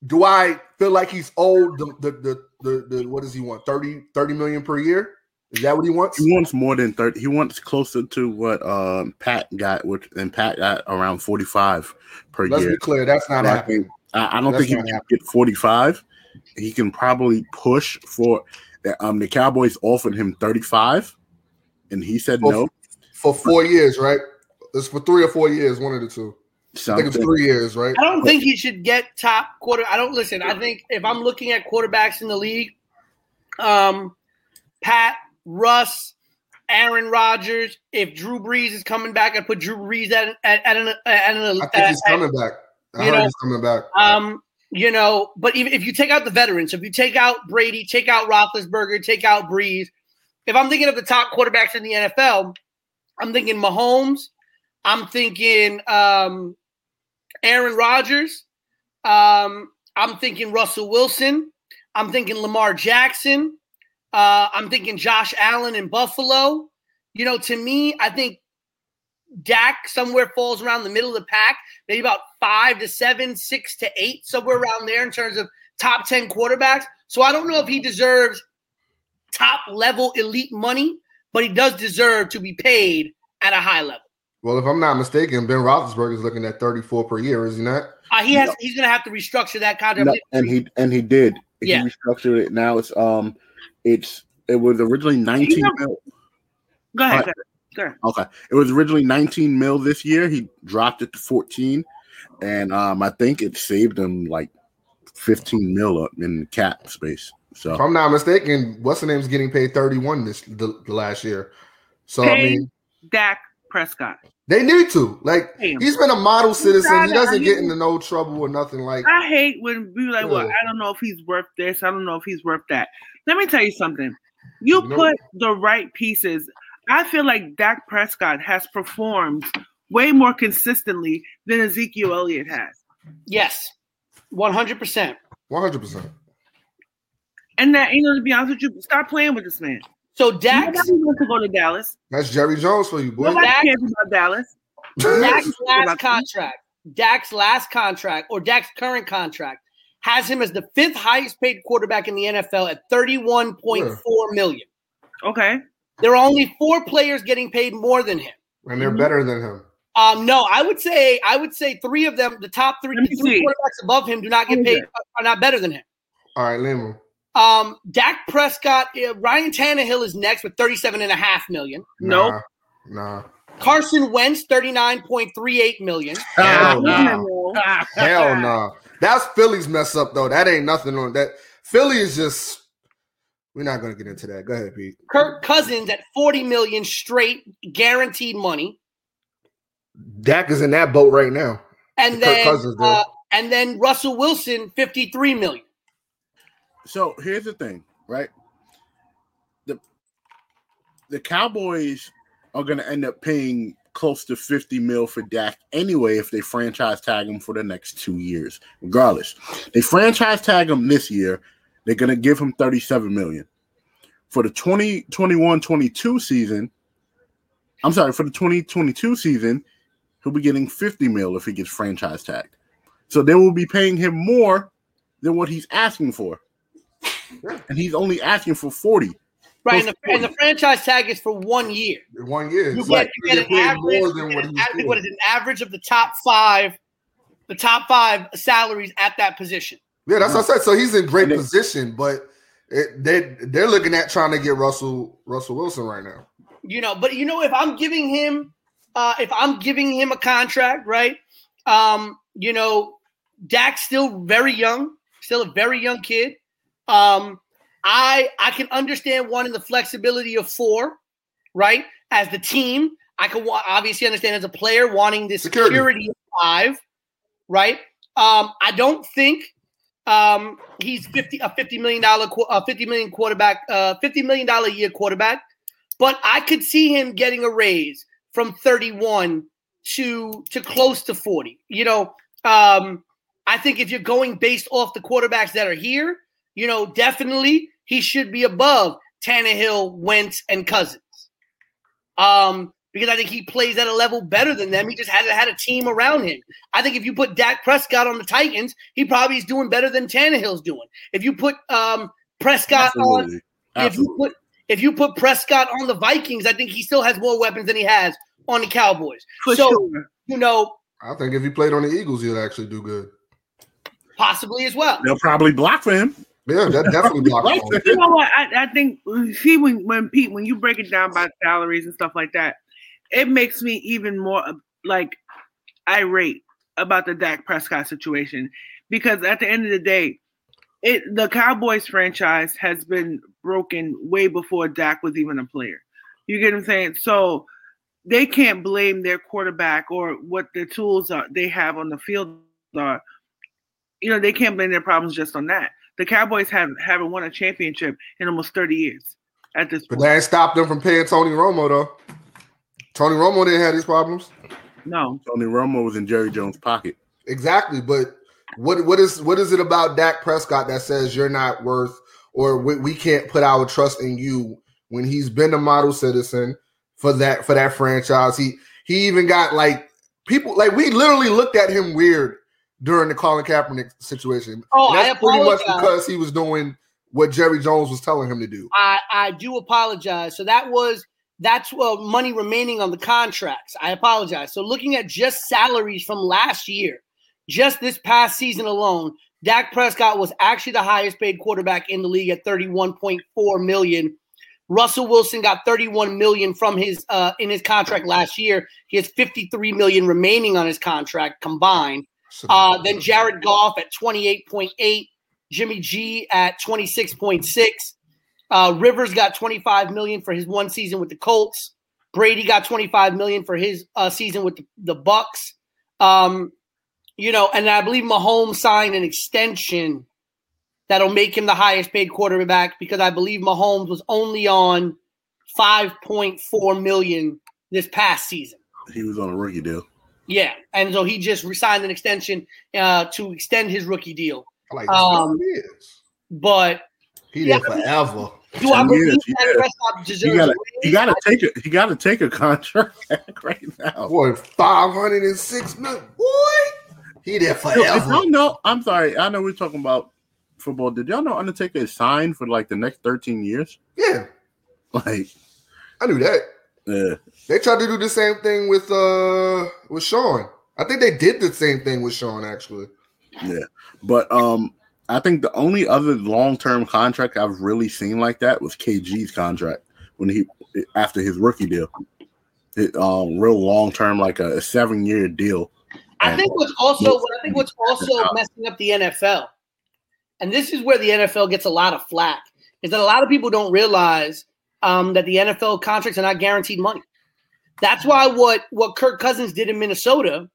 S4: do I feel like he's owed the the the, the, the what does he want 30, 30 million per year? Is that what he wants?
S3: He wants more than 30. He wants closer to what um, Pat got, which and Pat got around 45 per year.
S4: Let's be clear, that's not
S3: I
S4: happening.
S3: I, I don't
S4: That's
S3: think he can
S4: happening.
S3: get 45. He can probably push for um the Cowboys offered him 35 and he said
S4: Oh,
S3: no.
S4: For four years, right? It's for three or four years, one of the two. I think it's
S3: Something.
S4: three years, right?
S2: I don't think he should get top quarter. I don't listen. I think if I'm looking at quarterbacks in the league, um, Pat, Russ, Aaron Rodgers. If Drew Brees is coming back, I put Drew Brees at at, at an at an.
S4: I think he's
S2: at-
S4: coming back. I
S2: you
S4: heard
S2: know,
S4: he's coming back.
S2: Um, you know, but even if you take out the veterans, if you take out Brady, take out Roethlisberger, take out Brees, if I'm thinking of the top quarterbacks in the NFL, I'm thinking Mahomes, I'm thinking um, Aaron Rodgers, um, I'm thinking Russell Wilson, I'm thinking Lamar Jackson, uh, I'm thinking Josh Allen in Buffalo. You know, to me, I think Dak somewhere falls around the middle of the pack, maybe about five to seven, six to eight, somewhere around there in terms of top 10 quarterbacks. So I don't know if he deserves top level elite money, but he does deserve to be paid at a high level.
S4: Well, if I'm not mistaken, Ben Roethlisberger is looking at 34 per year, is he not?
S2: Uh, he has he's gonna have to restructure that contract.
S3: No, and he and he did.
S2: Yeah.
S3: He restructured it. Now it's um it's it was originally 19 mil.
S1: Go ahead.
S3: All
S1: Go ahead. Go ahead.
S3: Okay. It was originally 19 mil this year. He dropped it to 14. And um I think it saved him like 15 mil up in cap space. So if
S4: I'm not mistaken, what's the name's getting paid 31 this the, the last year. So I mean,
S1: Dak Prescott.
S4: they need to. Like
S1: Pay him.
S4: he's been a model citizen. He doesn't get into no trouble or nothing like
S1: I hate when we like, well, I don't know if he's worth this. I don't know if he's worth that. Let me tell you something. You
S4: You know-
S1: put the right pieces. I feel like Dak Prescott has performed way more consistently than Ezekiel Elliott has.
S2: yes, one hundred percent.
S4: 100%.
S1: And that, you know, to be honest with you, stop playing with this man.
S2: So Dax
S1: Nobody wants to go to Dallas.
S4: That's Jerry Jones for you, boy.
S1: Nobody
S2: Dak-
S1: cares about Dallas.
S2: Dak's last contract, Dak's last contract, or Dak's current contract, has him as the fifth highest paid quarterback in the NFL at thirty-one point four million.
S1: Okay.
S2: There are only four players getting paid more than him.
S4: And they're better than him.
S2: Um, no, I would say I would say three of them, the top three,
S1: Let me
S2: three quarterbacks above him, do not get paid, are not better than him.
S4: All right, name him.
S2: Um, Dak Prescott, uh, Ryan Tannehill is next with thirty-seven and a half million.
S1: Nope.
S4: Nah. nah.
S2: Carson Wentz, thirty-nine point three eight million.
S4: Hell no.
S1: him alone.
S4: Hell no. That's Philly's mess up though. That ain't nothing on that. Philly is just. We're not gonna get into that. Go ahead, Pete.
S2: Kirk Cousins at forty million straight guaranteed money,
S4: Dak is in that boat right now.
S2: and
S4: Kirk
S2: then
S4: Cousins did.
S2: uh, and then Russell Wilson, fifty-three million.
S3: so here's the thing, right? The the Cowboys are gonna end up paying close to 50 mil for Dak anyway if they franchise tag him for the next two years. Regardless. They franchise tag him this year, they're gonna give him 37 million. For the 2021-22 season, I'm sorry, for the 2022 season, he'll be getting 50 mil if he gets franchise tagged. So they will be paying him more than what he's asking for. And he's only asking for 40.
S2: Right, and the, and the franchise tag is for one year.
S4: One year.
S2: You
S4: It's
S2: get,
S4: like
S2: you get an average.
S4: more than what
S2: an
S4: he was
S2: average-
S4: doing.
S2: what is an average of the top five, the top five salaries at that position.
S4: Yeah, that's what I said. So he's in great position, but it, they they're looking at trying to get Russell Russell Wilson right now.
S2: You know, but you know, if I'm giving him, uh, if I'm giving him a contract, right? Um, you know, Dak's still very young, still a very young kid. Um, I I can understand wanting the flexibility of four, right? As the team, I can wa- obviously understand as a player wanting the
S4: Security.
S2: security of five, right? Um, I don't think um, he's fifty a fifty million dollar uh, fifty million quarterback, uh, fifty million dollar year quarterback, but I could see him getting a raise from thirty one to to close to forty. You know, um, I think if you're going based off the quarterbacks that are here, you know, definitely he should be above Tannehill, Wentz, and Cousins. Um, because I think he plays at a level better than them. He just hasn't had a team around him. I think if you put Dak Prescott on the Titans, he probably is doing better than Tannehill's doing. If you put um, Prescott on,
S3: Absolutely.
S2: if you put if you put Prescott on the Vikings, I think he still has more weapons than he has on the Cowboys.
S1: For
S2: so
S1: sure.
S2: you know,
S4: I think if he played on the Eagles, he'd actually do good.
S2: possibly as well.
S3: They'll probably block for him.
S4: Yeah, that definitely blocked
S1: You know what? I, I think see when when Pete when you break it down by salaries and stuff like that, it makes me even more like irate about the Dak Prescott situation because at the end of the day, it the Cowboys franchise has been broken way before Dak was even a player. You get what I'm saying? So they can't blame their quarterback or what the tools are they have on the field are. You know, they can't blame their problems just on that. The Cowboys have haven't won a championship in almost 30 years at this point.
S4: But that ain't stopped them from paying Tony Romo though. Tony Romo didn't have these problems.
S1: No.
S3: Tony Romo was in Jerry Jones' pocket.
S4: Exactly, but what what is what is it about Dak Prescott that says you're not worth or we, we can't put our trust in you when he's been a model citizen for that for that franchise? He he even got like people like we literally looked at him weird during the Colin Kaepernick situation.
S2: Oh,
S4: And
S2: I
S4: that's pretty much because he was doing what Jerry Jones was telling him to do.
S2: I, I do apologize. So that was that's uh, money remaining on the contracts. I apologize. So looking at just salaries from last year, just this past season alone, Dak Prescott was actually the highest paid quarterback in the league at 31.4 million. Russell Wilson got 31 million from his uh, in his contract last year. He has 53 million remaining on his contract combined. Uh, then Jared Goff at 28.8, Jimmy G at 26.6. Uh, Rivers got 25 million for his one season with the Colts. Brady got 25 million for his uh, season with the, the Bucs. Um, you know, and I believe Mahomes signed an extension that'll make him the highest paid quarterback because I believe Mahomes was only on 5.4 million this past season.
S3: He was on a rookie deal.
S2: Yeah, and so he just signed an extension uh, to extend his rookie deal.
S4: I like
S2: um,
S4: he is.
S2: But
S4: He
S2: yeah.
S4: there forever.
S2: Do I believe
S3: years,
S2: that
S3: yeah.
S2: Prescott deserves
S3: You gotta, you gotta take a, you gotta take a contract right now.
S4: Boy, 506 million. Boy, he there
S3: Yo, if
S4: forever.
S3: y'all know, I'm sorry. I know we're talking about football. Did y'all know Undertaker is signed for like the next 13 years?
S4: Yeah,
S3: Like,
S4: I knew that.
S3: yeah,
S4: They tried to do the same thing with uh with Sean. I think they did the same thing with Sean actually.
S3: yeah. But um, I think the only other long term contract I've really seen like that was KG's contract when he after his rookie deal. It, um, real long term, like a, seven year deal.
S2: I think what's also what I think what's also messing up the NFL, and this is where the NFL gets a lot of flack, is that a lot of people don't realize um, that the NFL contracts are not guaranteed money. That's why what what Kirk Cousins did in Minnesota,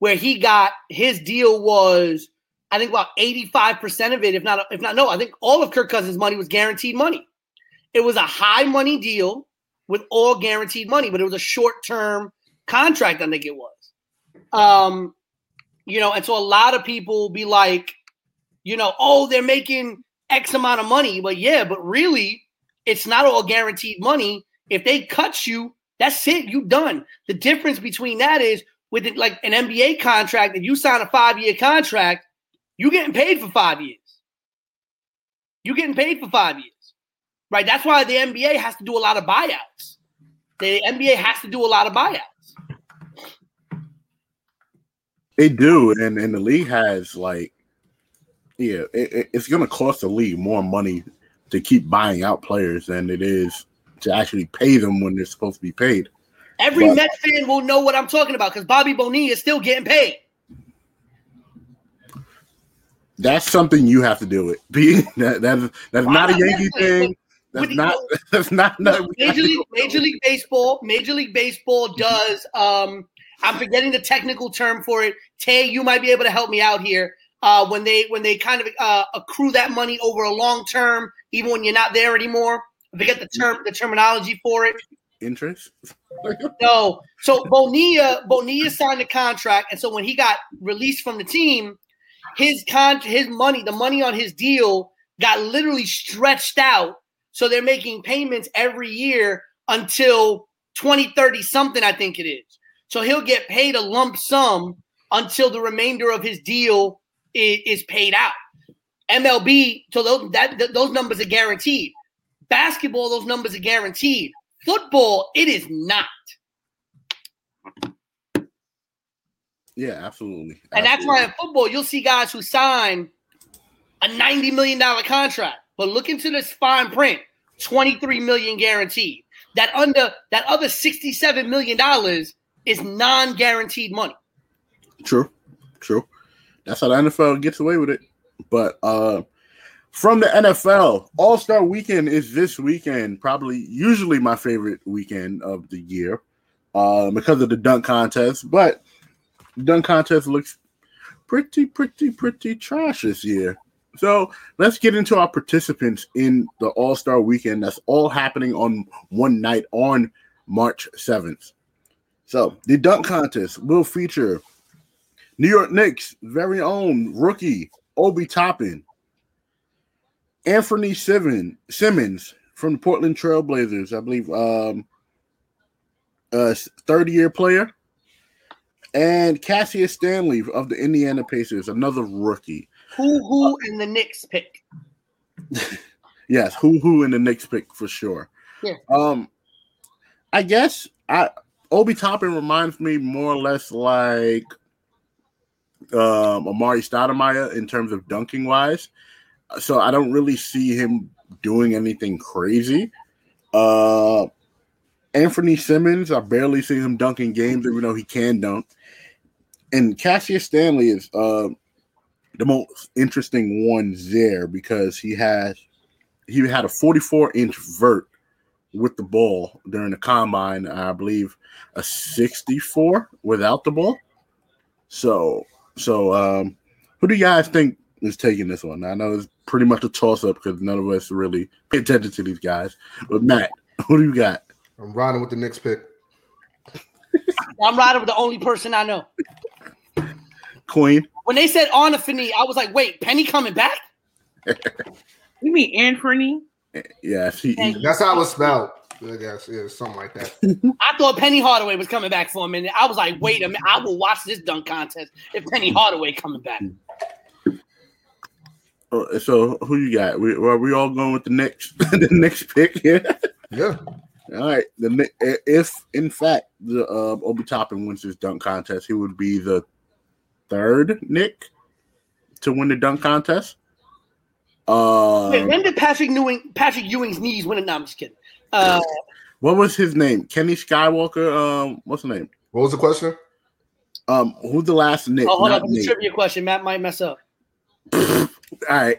S2: where he got his deal was, I think about eighty five percent of it, if not if not no, I think all of Kirk Cousins' money was guaranteed money. It was a high money deal with all guaranteed money, but it was a short term contract. I think it was. Um, you know, and so a lot of people be like, you know, oh, they're making X amount of money, but yeah, but really, it's not all guaranteed money. If they cut you, that's it. You done. The difference between that is with it, like an NBA contract, if you sign a five year contract, you getting paid for five years. You getting paid for five years. right? That's why the NBA has to do a lot of buyouts. The NBA has to do a lot of buyouts.
S3: They do, and and the league has like, yeah, it, it- it's going to cost the league more money to keep buying out players than it is to actually pay them when they're supposed to be paid.
S2: Every
S3: But-
S2: Mets fan will know what I'm talking about because Bobby Bonilla is still getting paid.
S3: That's something you have to deal with. Being that that's that's not a Yankee thing. That's not. That's not. not
S2: Major League Major League Baseball, Major League Baseball does. Um, I'm forgetting the technical term for it. Tay, you might be able to help me out here. Uh, when they when they kind of uh, accrue that money over a long term, even when you're not there anymore. I forget the term, the terminology for it.
S3: interest.
S2: No, so Bonilla Bonilla signed a contract, and so when he got released from the team, his con his money, the money on his deal, got literally stretched out. So they're making payments every year until 2030 something, I think it is. So he'll get paid a lump sum until the remainder of his deal is, is paid out. MLB, so those that th- those numbers are guaranteed. Basketball, those numbers are guaranteed. Football, it is not.
S3: Yeah, absolutely.
S2: And that's why in football, you'll see guys who sign a $90 million contract. But look into this fine print, 23 million guaranteed. That under that other 67 million dollars is non-guaranteed money.
S3: True, true. That's how the NFL gets away with it. But uh from the NFL, All Star Weekend is this weekend. Probably, usually my favorite weekend of the year, uh, because of the dunk contest. But dunk contest looks pretty, pretty, pretty trash this year. So let's get into our participants in the All Star Weekend. That's all happening on one night on March seventh. So the dunk contest will feature New York Knicks' very own rookie Obi Toppin, Anthony Simons, Simons from the Portland Trailblazers, I believe, um, a 30 year player, and Cassius Stanley of the Indiana Pacers, another rookie.
S2: Who who in the Knicks pick?
S3: Yes, who who in the Knicks pick for sure.
S2: Yeah.
S3: Um, I guess I Obi Toppin reminds me more or less like um Amar'e Stoudemire in terms of dunking wise. So I don't really see him doing anything crazy. Uh Anthony Simons, I barely see him dunking games, even though he can dunk. And Cassius Stanley is uh, the most interesting one there because he has he had a 44 inch vert with the ball during the combine. I believe a 64 without the ball. So, so um, who do you guys think is taking this one? I know it's pretty much a toss up because none of us really pay attention to these guys. But Matt, who do you got?
S4: I'm riding with the Knicks pick.
S2: I'm riding with the only person I know.
S3: Queen.
S2: When they said Anfernee, I was like, wait, Penny coming back?
S1: You mean Anthony?
S3: Yes, he, he-
S4: That's how it's spelled. I guess yeah, something like that.
S2: I thought Penny Hardaway was coming back for a minute. I was like, wait a minute, I will watch this dunk contest if Penny Hardaway coming back.
S3: uh, so who you got? We are we all going with the Knicks the Knicks pick here?
S4: Yeah.
S3: All right. The if in fact the uh, Obi Toppin wins this dunk contest, he would be the third Knick to win the dunk contest. Uh,
S2: Wait, when did Patrick Ewing Patrick Ewing's knees win it? No, I'm just kidding. Uh,
S3: what was his name? Kenny Skywalker. Um, what's the name?
S4: What was the question?
S3: Um, who's the last Knick?
S2: oh, hold
S3: Not
S2: on, it's trivia question. Matt might mess up.
S3: All right.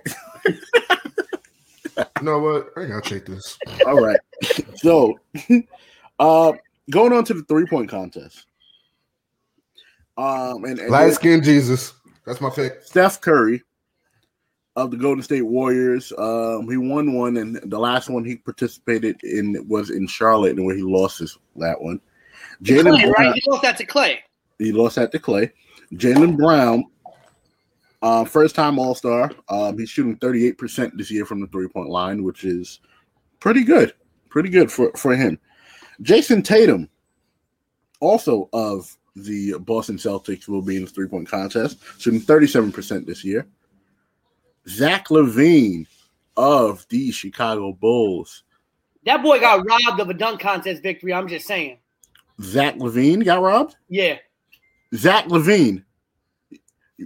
S4: You know what? I ain't gotta take this.
S3: All right. So, uh, going on to the three point contest. Um, and, and
S4: Light skin Jesus. That's my pick.
S3: Steph Curry of the Golden State Warriors. Um, he won one, and the last one he participated in was in Charlotte, and where he lost his that one. Jaylen
S2: Klay,
S3: Brown,
S2: right? He lost that to Klay.
S3: he lost that to Klay. Jaylen Brown, uh, first time All Star. Um, he's shooting thirty eight percent this year from the three point line, which is pretty good, pretty good for for him. Jayson Tatum, also of the Boston Celtics, will be in the three point contest, shooting thirty seven percent this year. Zach LaVine of the Chicago Bulls.
S2: That boy got robbed of a dunk contest victory. I'm just saying.
S3: Zach LaVine got robbed.
S2: Yeah.
S3: Zach LaVine,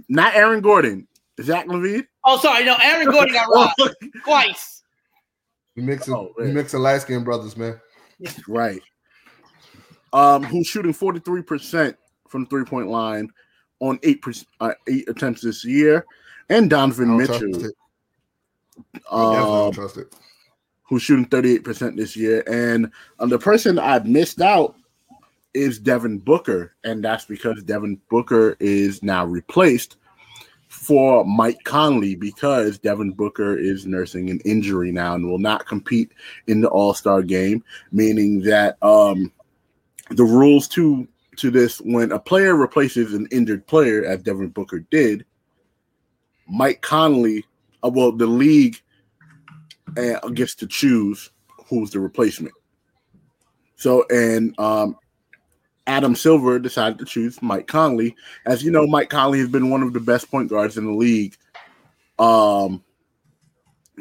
S3: not Aaron Gordon. Zach LaVine.
S2: Oh, sorry. No, Aaron Gordon got robbed twice.
S4: You mixing,
S3: Oh,
S4: you
S3: man.
S4: light skinned brothers, man.
S3: Right. Um, who's shooting 43% from three point line on eight uh, eight attempts this year, and Donovan Mitchell,
S4: it.
S3: Um,
S4: don't trust it.
S3: who's shooting 38% this year. And um, the person I missed out is Devin Booker, and that's because Devin Booker is now replaced for Mike Conley because Devin Booker is nursing an injury now and will not compete in the All Star game, meaning that um, the rules to to this when a player replaces an injured player, as Devin Booker did, Mike Conley, uh, well, the league uh, gets to choose who's the replacement. So, and um, Adam Silver decided to choose Mike Conley. As you know, Mike Conley has been one of the best point guards in the league um,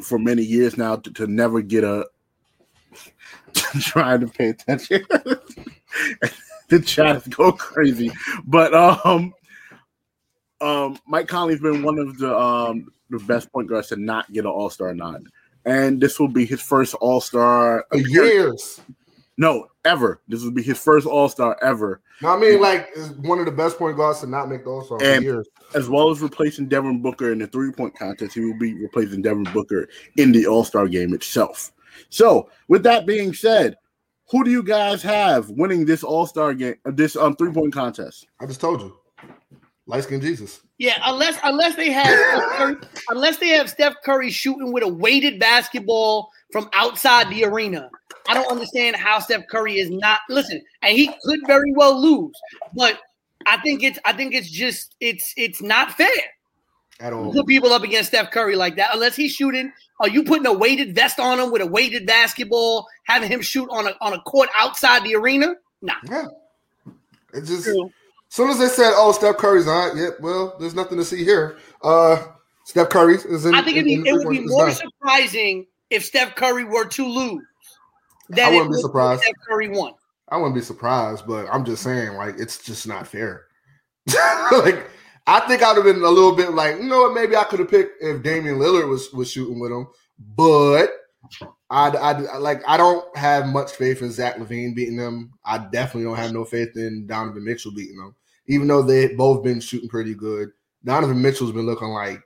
S3: for many years now to, to never get a. trying to pay attention. the chat is go crazy, but um, um, Mike Conley's been one of the um the best point guards to not get an All Star nod, and this will be his first All Star
S4: years.
S3: No, ever. This will be his first All Star ever,
S4: No, I mean, like, one of the best point guards to not make the All Star years.
S3: as well as replacing Devin Booker in the three point contest. He will be replacing Devin Booker in the All Star game itself. So, with that being said, who do you guys have winning this All Star game? uh, This um three point contest?
S4: I just told you. Light skin Jesus.
S2: Yeah, unless unless they have Curry, unless they have Steph Curry shooting with a weighted basketball from outside the arena. I don't understand how Steph Curry is not listen, and he could very well lose, but I think it's I think it's just it's it's not fair.
S4: At all.
S2: Put people up against Steph Curry like that unless he's shooting. Are you putting a weighted vest on him with a weighted basketball, having him shoot on a on a court outside the arena? Nah.
S4: Yeah. It just
S2: True.
S4: soon as they said, "Oh, Steph Curry's on," yep. Well, there's nothing to see here. Uh, Steph Curry is in.
S2: I think it'd
S4: in-
S2: be,
S4: in
S2: it would be more surprising if Steph Curry were to lose. Than
S4: I wouldn't be surprised.
S2: Steph Curry won.
S4: I wouldn't be surprised, but I'm just saying, like, it's just not fair. like, I think I'd have been a little bit like, you know what? Maybe I could have picked if Damian Lillard was was shooting with him, but I, I like I don't have much faith in Zach LaVine beating them. I definitely don't have no faith in Donovan Mitchell beating them, even though they both been shooting pretty good. Donovan Mitchell's been looking like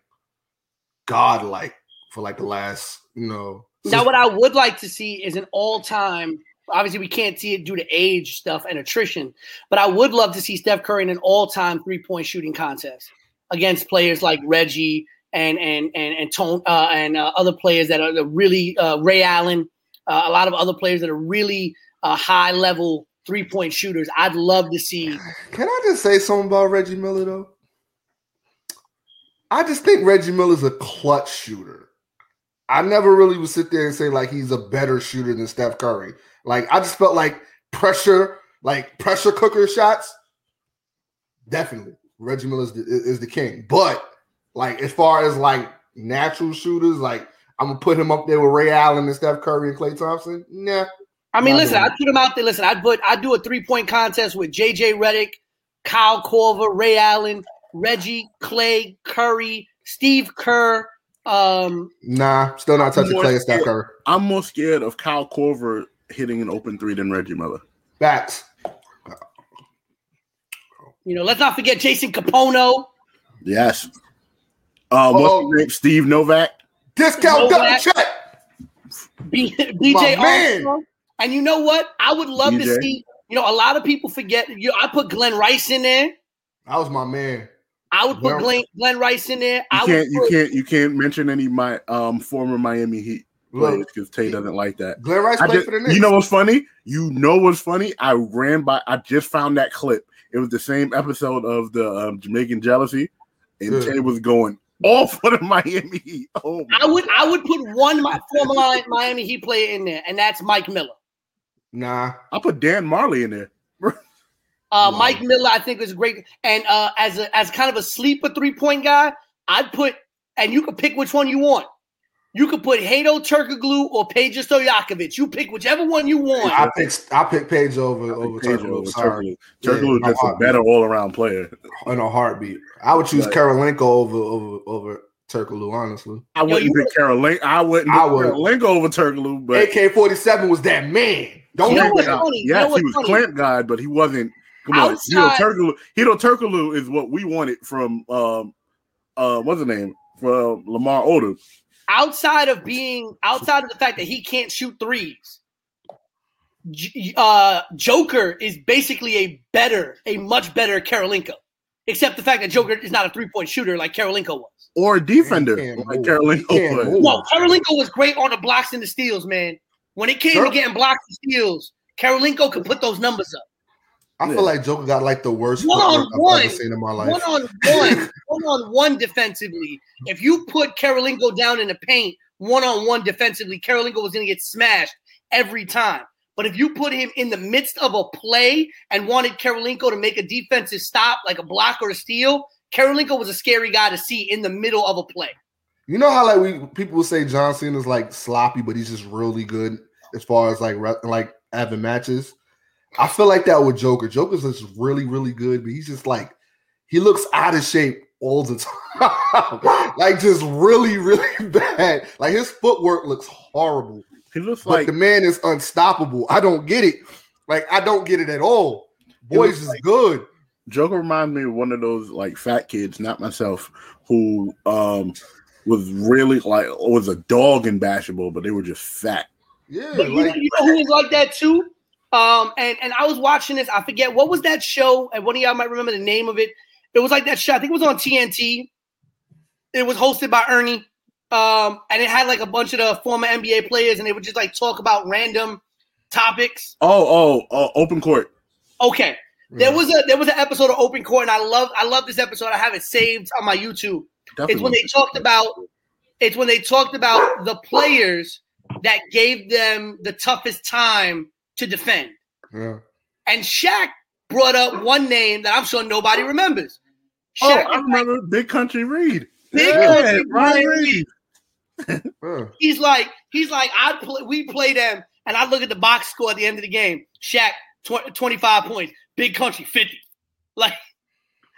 S4: godlike for like the last, you know.
S2: Now, what I would like to see is an all-time. Obviously, we can't see it due to age stuff and attrition, but I would love to see Steph Curry in an all-time three-point shooting contest against players like Reggie and and and and Tone uh, and uh, other players that are really uh, Ray Allen, uh, a lot of other players that are really uh, high-level three-point shooters. I'd love to see.
S4: Can I just say something about Reggie Miller though? I just think Reggie Miller's a clutch shooter. I never really would sit there and say like he's a better shooter than Steph Curry. Like I just felt like pressure, like pressure cooker shots. Definitely, Reggie Miller is the, is the king. But like as far as like natural shooters, like I'm gonna put him up there with Ray Allen and Steph Curry and Klay Thompson. Nah,
S2: I mean, listen, I put him out there. Listen, I put I do a three point contest with JJ Redick, Kyle Korver, Ray Allen, Reggie, Klay, Curry, Steve Kerr. Um,
S4: nah, still not touching
S3: More
S4: Klay and Steph. Curry.
S3: I'm more scared of Kyle Korver hitting an open three than Reggie Miller.
S4: Backs.
S2: you know, let's not forget Jason Kapono.
S3: Yes. Uh, what's
S4: Oh.
S3: his name? Steve Novak.
S4: Discount
S2: Novak.
S4: double check.
S2: B- BJ
S4: man.
S2: Armstrong. And you know what? I would love to see. You know, a lot of people forget. You, I put Glen Rice in there.
S4: That was my man.
S2: I would put
S4: Well-
S2: Glen, Glen Rice in there.
S3: You
S2: I
S3: can't
S2: would
S3: you
S2: put,
S3: can't you can't mention any my um former Miami Heat players because Tay doesn't like that.
S4: Glen Rice
S3: I
S4: played
S3: just,
S4: for the Knicks.
S3: you know what's funny? You know what's funny? I ran by. I just found that clip. It was the same episode of the um, Jamaican Jealousy, and
S4: Yeah.
S3: Tay was going off for the Miami Heat. Oh,
S2: I would I would put one my former Miami Heat player in there, and that's Mike Miller.
S4: nah.
S3: I put Dan Majerle in there.
S2: Uh,
S4: Wow.
S2: Mike Miller, I think, is great. And uh, as a, as kind of a sleeper three point guy, I'd put, and you could pick which one you want. You could put Hedo Turkoglu or Peja Stojakovic. You pick whichever one you want.
S4: I pick I pick Peja over over Turkoglu. Sorry,
S3: Turkoglu. Turkoglu
S4: Yeah,
S3: is just a better all around player.
S4: in a heartbeat. I would choose
S3: Right.
S4: Kirilenko over over over Turkoglu. Honestly,
S3: I wouldn't
S2: you
S3: pick Kirilenko. I wouldn't
S4: I
S3: pick
S4: would.
S3: Kirilenko over Turkoglu, but
S4: AK forty seven was that man. Don't
S2: You know
S4: leave
S2: what's
S4: that out.
S2: funny? You know
S3: yes, he was
S2: funny?
S3: Clint guy, but he wasn't. Come on, Hedo
S2: Outside-
S3: Turkoglu. Hedo Turkoglu is what we wanted from um uh what's the name from Lamar Odom.
S2: outside of being outside of the fact that he can't shoot threes, uh, Joker is basically a better, a much better Kirilenko. Except the fact that Joker is not a three point shooter like Kirilenko was.
S3: or a defender
S4: He
S3: like
S4: move. Kirilenko
S3: was.
S4: move.
S2: No, Kirilenko was great on the blocks and the steals, man. When it came
S4: Sure.
S2: to getting blocks and steals, Kirilenko could put those numbers up.
S4: I
S3: Yeah.
S4: feel like Joker got like the worst
S2: One on
S4: I've
S2: one.
S4: ever seen in my life.
S2: One on one, one on one defensively. If you put Kirilenko down in the paint, one on one defensively, Kirilenko was going to get smashed every time. But if you put him in the midst of a play and wanted Kirilenko to make a defensive stop, like a block or a steal, Kirilenko was a scary guy to see in the middle of a play.
S4: You know how like we people say John Cena's like sloppy, but he's just really good as far as like re- like having matches. I feel like that with Joker. Joker's just really really good, but he's just like he looks out of shape all the time, like just really really bad. Like his footwork looks horrible,
S3: He looks
S4: but
S3: like
S4: the man is unstoppable. I don't get it. Like I don't get it at all. Boys is
S3: like-
S4: good.
S3: Joker reminds me of one of those like fat kids, not myself, who um was really like was a dog in basketball, but they were just fat.
S4: Yeah,
S2: But you, know,
S4: like
S2: you know who was like that too? Um, and and I was watching this. I forget what was that show, and one of y'all might remember the name of it. It was like that show. I think it was on TNT. It was hosted by Ernie, um, and it had like a bunch of the former NBA players, and they would just like talk about random topics.
S3: Oh, oh, oh open court.
S2: Okay, there was a there was an episode of Open Court, and I love I love this episode. I have it saved on my YouTube. It's when they talked about it's when they talked about the players that gave them the toughest time to defend.
S4: yeah.
S2: And Shaq brought up one name that I'm sure nobody remembers.
S3: Oh, I remember Big Country Reed.
S2: Big
S3: Yeah,
S2: Country
S3: Ryan
S2: Reed.
S3: Reed.
S2: he's like, he's like, I play, we play them, and I look at the box score at the end of the game. Shaq, tw- 25 points. Big Country, 50. Like,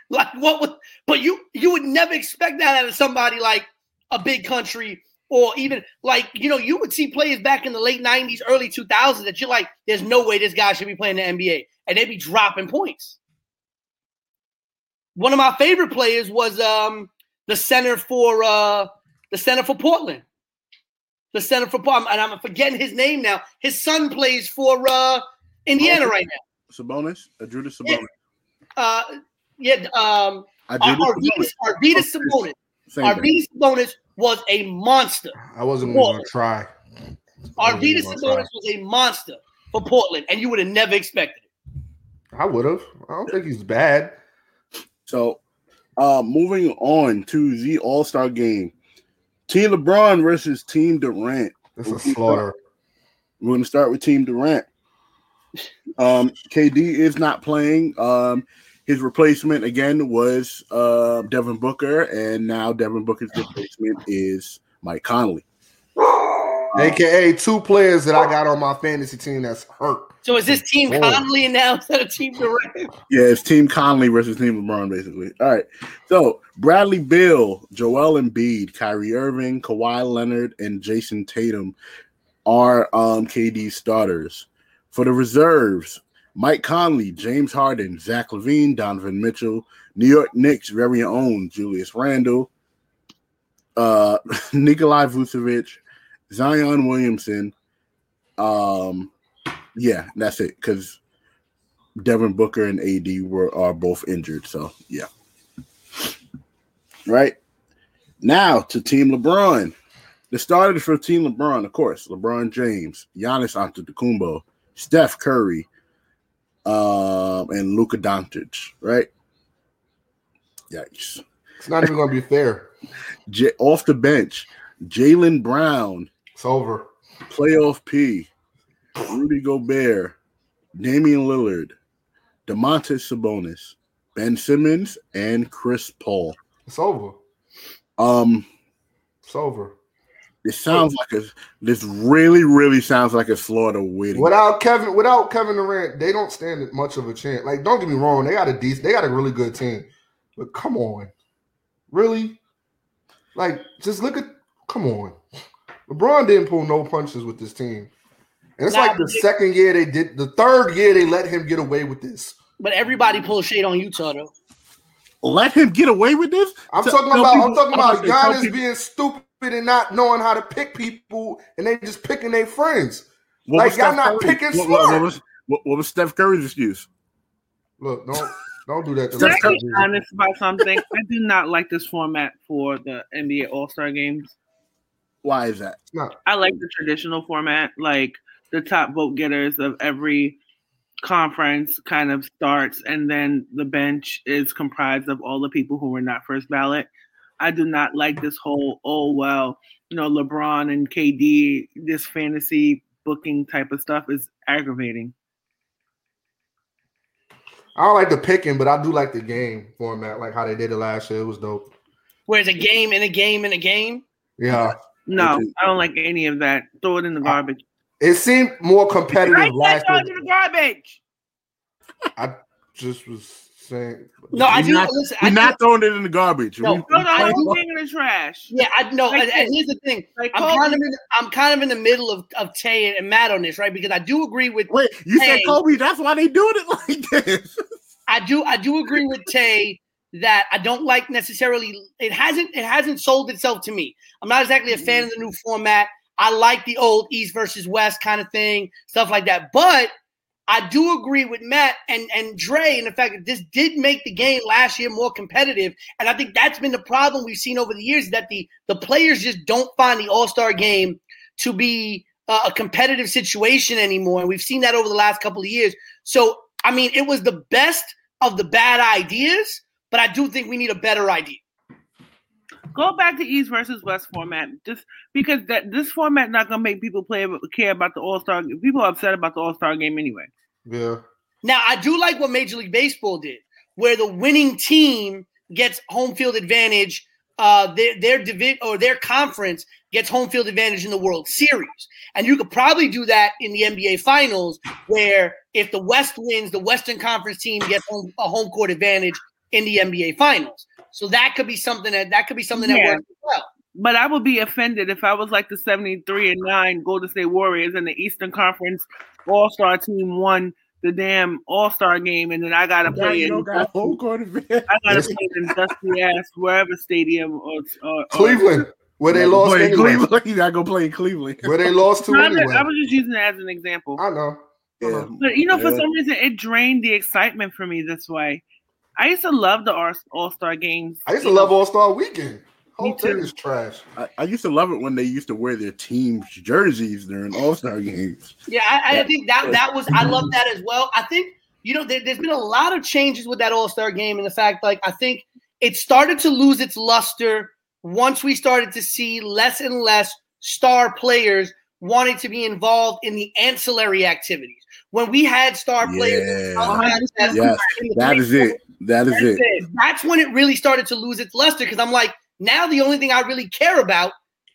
S2: like what would? But you you would never expect that out of somebody like a Big Country. Or even like you know, you would see players back in the late '90s, early 2000s that you're like, "There's no way this guy should be playing the NBA," and they'd be dropping points. One of my favorite players was um, the center for uh, the center for Portland. The center for Portland, and I'm forgetting his name now. His son plays for uh, Indiana right now
S3: Sabonis, Adrudas Sabonis.
S2: now. Uh, yeah, um, Ar-
S3: Adrudas
S2: Arvydas,
S3: Sabonis. Oh,
S2: Sabonis.
S3: Same thing.
S2: Arvydas Sabonis was a monster.
S4: I wasn't even gonna try. I wasn't
S2: Arvydas
S4: even gonna try.
S2: Sabonis was a monster for Portland, and you would have never expected it.
S4: I would have. I don't think he's bad.
S3: So, uh, moving on to the All Star game, Team LeBron versus Team Durant.
S4: It's a slaughter.
S3: We're going to start with Team Durant. Um, KD is not playing. Um, his replacement again was uh, Devin Booker, and now Devin Booker's replacement is Mike Conley.
S4: AKA two players that I got on my fantasy team that's hurt.
S2: So is this Team
S4: Oh.
S2: Conley now instead of Team Durant?
S3: Yeah, it's Team Conley versus Team LeBron, basically. All right. So Bradley Beal, Joel Embiid, Kyrie Irving, Kawhi Leonard, and Jayson Tatum are um, KD starters. For the reserves, Mike Conley, James Harden, Zach LaVine, Donovan Mitchell, New York Knicks' very own Julius Randle, uh, Nikolai Vucevic, Zion Williamson. Um, yeah, that's it. Because Devin Booker and AD were are both injured. So yeah. Right. Now to Team LeBron. The starters for Team LeBron, of course, LeBron James, Giannis Antetokounmpo, Steph Curry, um, and Luka Doncic. Right. Yikes.
S4: It's not even gonna be fair.
S3: J- off the bench, Jaylen Brown,
S4: It's over.
S3: playoff P, Rudy Gobert, Damian Lillard, Domantas Sabonis, Ben Simmons, and Chris Paul.
S4: It's over.
S3: Um,
S4: It's over.
S3: This sounds like a. This really, really sounds like a Florida wedding.
S4: Without Kevin, without Kevin Durant, they don't stand much of a chance. Like, don't get me wrong, they got a decent, they got a really good team. But come on, really? Like, just look at. Come on, LeBron didn't pull no punches with this team, and it's
S2: Nah,
S4: like the second year they did. The third year they let him get away with this.
S2: But everybody pulls shade on Utah though.
S3: Let him get away with this.
S4: I'm
S3: Tell-
S4: talking
S3: tell
S4: about. I'm talking about
S3: I'm gonna say, tell
S4: Giannis being stupid and not knowing how to pick people, and they just picking their friends.
S3: what
S4: like,
S3: was
S4: y'all
S3: Steph
S4: not
S3: Curry-
S4: picking
S3: what, what- what
S4: smart.
S3: was what, what was Steph Curry's excuse?
S4: Look, don't don't do that. To
S1: Can I
S4: me.
S1: be honest about something? I do not like this format for the NBA All Star games.
S3: Why is that? No.
S1: I like the traditional format, like the top vote getters of every conference kind of starts, and then the bench is comprised of all the people who were not first ballot. I do not like this whole, oh, well, you know, LeBron and KD, this fantasy booking type of stuff is aggravating.
S4: I don't like the picking, but I do like the game format, like how they did it last year. It was dope.
S2: Whereas a game in a game in a game.
S4: Yeah,
S1: No,
S3: Okay.
S1: I don't like any of that. Throw it in the garbage.
S4: it seemed more competitive
S1: said
S4: last
S1: throw
S4: year.
S1: it in the garbage.
S4: I just was saying.
S2: No, I
S3: We're
S2: do.
S3: not-
S2: listen,
S3: We're
S2: I
S3: not
S2: do,
S3: throwing it in the garbage.
S2: No,
S3: We-
S2: no,
S1: Throw
S3: we
S1: the
S3: play
S1: whole
S3: ball.
S1: thing in the trash.
S2: yeah, I know.
S1: Like
S2: and, and here's the thing.
S1: Like
S2: I'm kind of in. I'm kind of in the middle of of Tay and Matt on this, right? Because I do agree with
S3: Wait, you said Kobe? That's why they doing it like this.
S2: I do I do agree with Tay that I don't like necessarily it hasn't it hasn't sold itself to me. I'm not exactly a fan of the new format. I like the old East versus West kind of thing, stuff like that. But I do agree with Matt and and Dre in the fact that this did make the game last year more competitive, and I think that's been the problem we've seen over the years that the the players just don't find the All Star game to be uh, a competitive situation anymore, and we've seen that over the last couple of years. So I mean, it was the best of the bad ideas, but I do think we need a better idea.
S1: Go back to East versus West format, just because that this format not gonna make people play care about the All Star. People are upset about the All Star game anyway.
S4: Yeah,
S2: Now, I do like what Major League Baseball did, where the winning team gets home field advantage. Uh, their their division or their conference gets home field advantage in the World Series, and you could probably do that in the NBA Finals, where if the West wins, the Western Conference team gets home, a home court advantage in the NBA Finals. So that could be something that that could be something that
S1: Yeah.
S2: works well.
S1: But I would be offended if I was like the seventy three and nine Golden State Warriors and the Eastern Conference All Star team won the damn All Star game, and then I gotta
S3: Now
S1: play
S3: you
S1: in
S3: don't got home court advantage.
S1: I gotta play in dusty ass wherever stadium or, or or-
S4: Cleveland, where they lost
S3: in
S4: anyway.
S3: Cleveland. You gotta go play in Cleveland.
S4: Where they lost to
S1: No, I was just using it as an example.
S4: I know.
S3: Yeah.
S1: But you know, for some reason, it drained the excitement for me this way. I used to love the All Star games.
S4: I used to love All Star Weekend. Whole
S1: Me
S4: thing is trash.
S3: I, I used to love it when they used to wear their team jerseys during All Star games.
S2: Yeah, I, I think that that was I love that as well. I think you know there, there's been a lot of changes with that All Star game, and the fact like I think it started to lose its luster once we started to see less and less star players wanting to be involved in the ancillary activities. When we had star players,
S3: Yeah.
S2: that's-
S3: Yes, that is it. That is it.
S1: it.
S2: that's when it really started to lose its luster because I'm like, now the only thing I really care about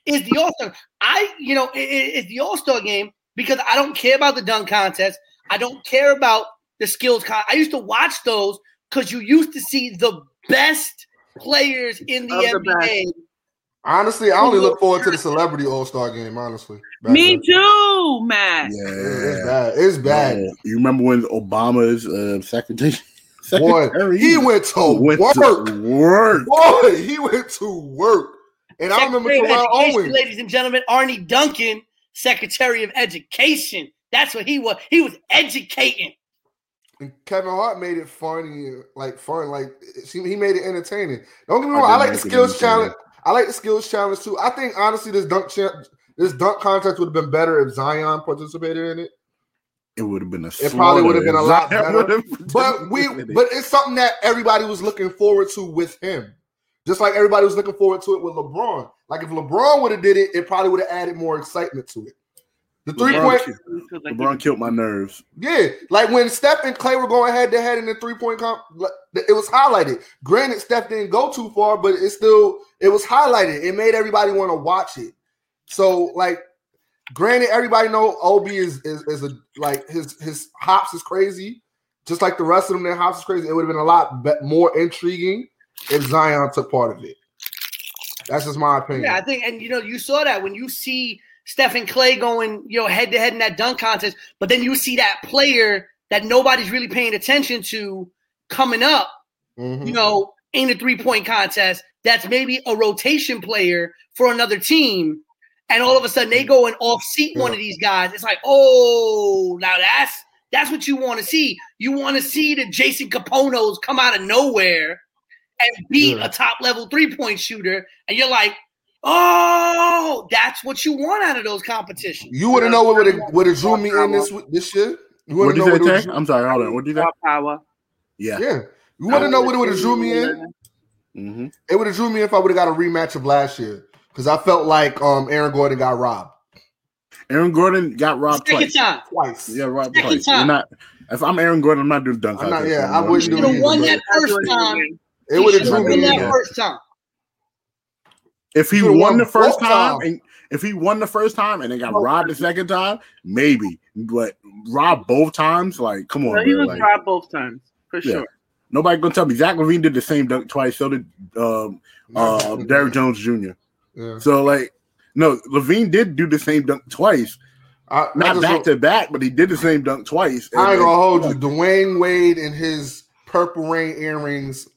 S2: is the All Star. I, you know, it, it- it's the All Star game because I don't care about the dunk contest. I don't care about the skills. Con- I used to watch those because you used to see the best players in the
S1: Of the
S2: NBA.
S4: Honestly, I only look forward to the Celebrity All Star game. Honestly,
S1: Me
S4: then.
S1: too, Matt.
S4: Yeah, It's
S3: Yeah.
S4: bad. It's bad.
S3: Yeah. You remember when Obama's uh, secretary?
S4: Boy, he went to
S3: went
S4: work.
S3: to work.
S4: Boy, he went to work. And I remember
S2: Secretary of
S4: Terrell Owens.
S2: ladies and gentlemen, Arne Duncan, Secretary of Education. That's what he was. He was educating.
S4: And Kevin Hart made it funny, like fun, like he he made it entertaining. Don't get me
S3: I
S4: wrong, I,
S3: did
S4: like the skills challenge. I like the skills challenge too. I think honestly, this dunk cha- this dunk contest would have been better if Zion participated in it.
S3: It would have been a.
S4: It probably would have been a lot better. But we, but it's something that everybody was looking forward to with him. Just like everybody was looking forward to it with LeBron. Like if LeBron would have did it, it probably would have added more excitement to it. The three
S3: LeBron
S4: point,
S3: ki- LeBron killed my nerves.
S4: yeah, like when Steph and Klay were going head to head in the three point comp, it was highlighted. Granted, Steph didn't go too far, but it still it was highlighted. It made everybody want to watch it. So like, granted, everybody know Obi is is, is a like his his hops is crazy, just like the rest of them. Their hops is crazy. It would have been a lot be- more intriguing if Zion took part of it. That's just my opinion.
S2: Yeah, I think, and you know, you saw that when you see Stephen Klay going, you know, head to head in that dunk contest, but then you see that player that nobody's really paying attention to coming up,
S4: Mhm.
S2: you know, in a three point contest. That's maybe a rotation player for another team, and all of a sudden they go and off seat one of these guys. It's like, oh, now that's that's what you want to see. You want to see the Jason Kaponos come out of nowhere and beat
S4: Yeah.
S2: a top level three point shooter, and you're like, oh, that's what you want out of those competitions.
S4: You want to know what would have would have drew me in this this year? You
S3: What
S4: want to
S3: did
S4: know
S3: you
S4: what
S3: say,
S4: it
S3: I'm sorry. Hold on. What did you say?
S1: Power.
S3: Yeah.
S4: Yeah, you want to know what it would have drew me in?
S3: hmm
S4: It would have drew me if I would have got a rematch of last year because I felt like um Aaron Gordon got robbed
S3: Aaron Gordon got robbed
S2: Second
S3: twice.
S2: time.
S4: twice.
S3: Yeah, robbed
S2: Second
S3: twice.
S2: time.
S3: You're not. If I'm Aaron Gordon, I'm not doing dunk
S4: I'm not- yeah. I
S3: I'm
S4: wouldn't
S3: just
S4: do
S2: Should have won that first time.
S4: It would have drew me in.
S2: that first time.
S3: If he
S4: Should've
S3: won
S4: won
S3: the first
S4: both
S3: time, and if he won the first time and then got robbed the second time, maybe. But robbed both times, like, come on,
S1: No, he
S3: bro,
S1: was
S3: like,
S1: robbed both times for
S3: Yeah.
S1: sure.
S3: nobody gonna tell me. Zach LaVine did the same dunk twice. So did um, uh, Derrick Jones Jr.
S4: Yeah.
S3: So like, no, LaVine did do the same dunk twice,
S4: I, I
S3: not
S4: just
S3: back
S4: don't-
S3: to back, but he did the same dunk twice.
S4: I ain't gonna hold you. Dwyane Wade and his purple rain earrings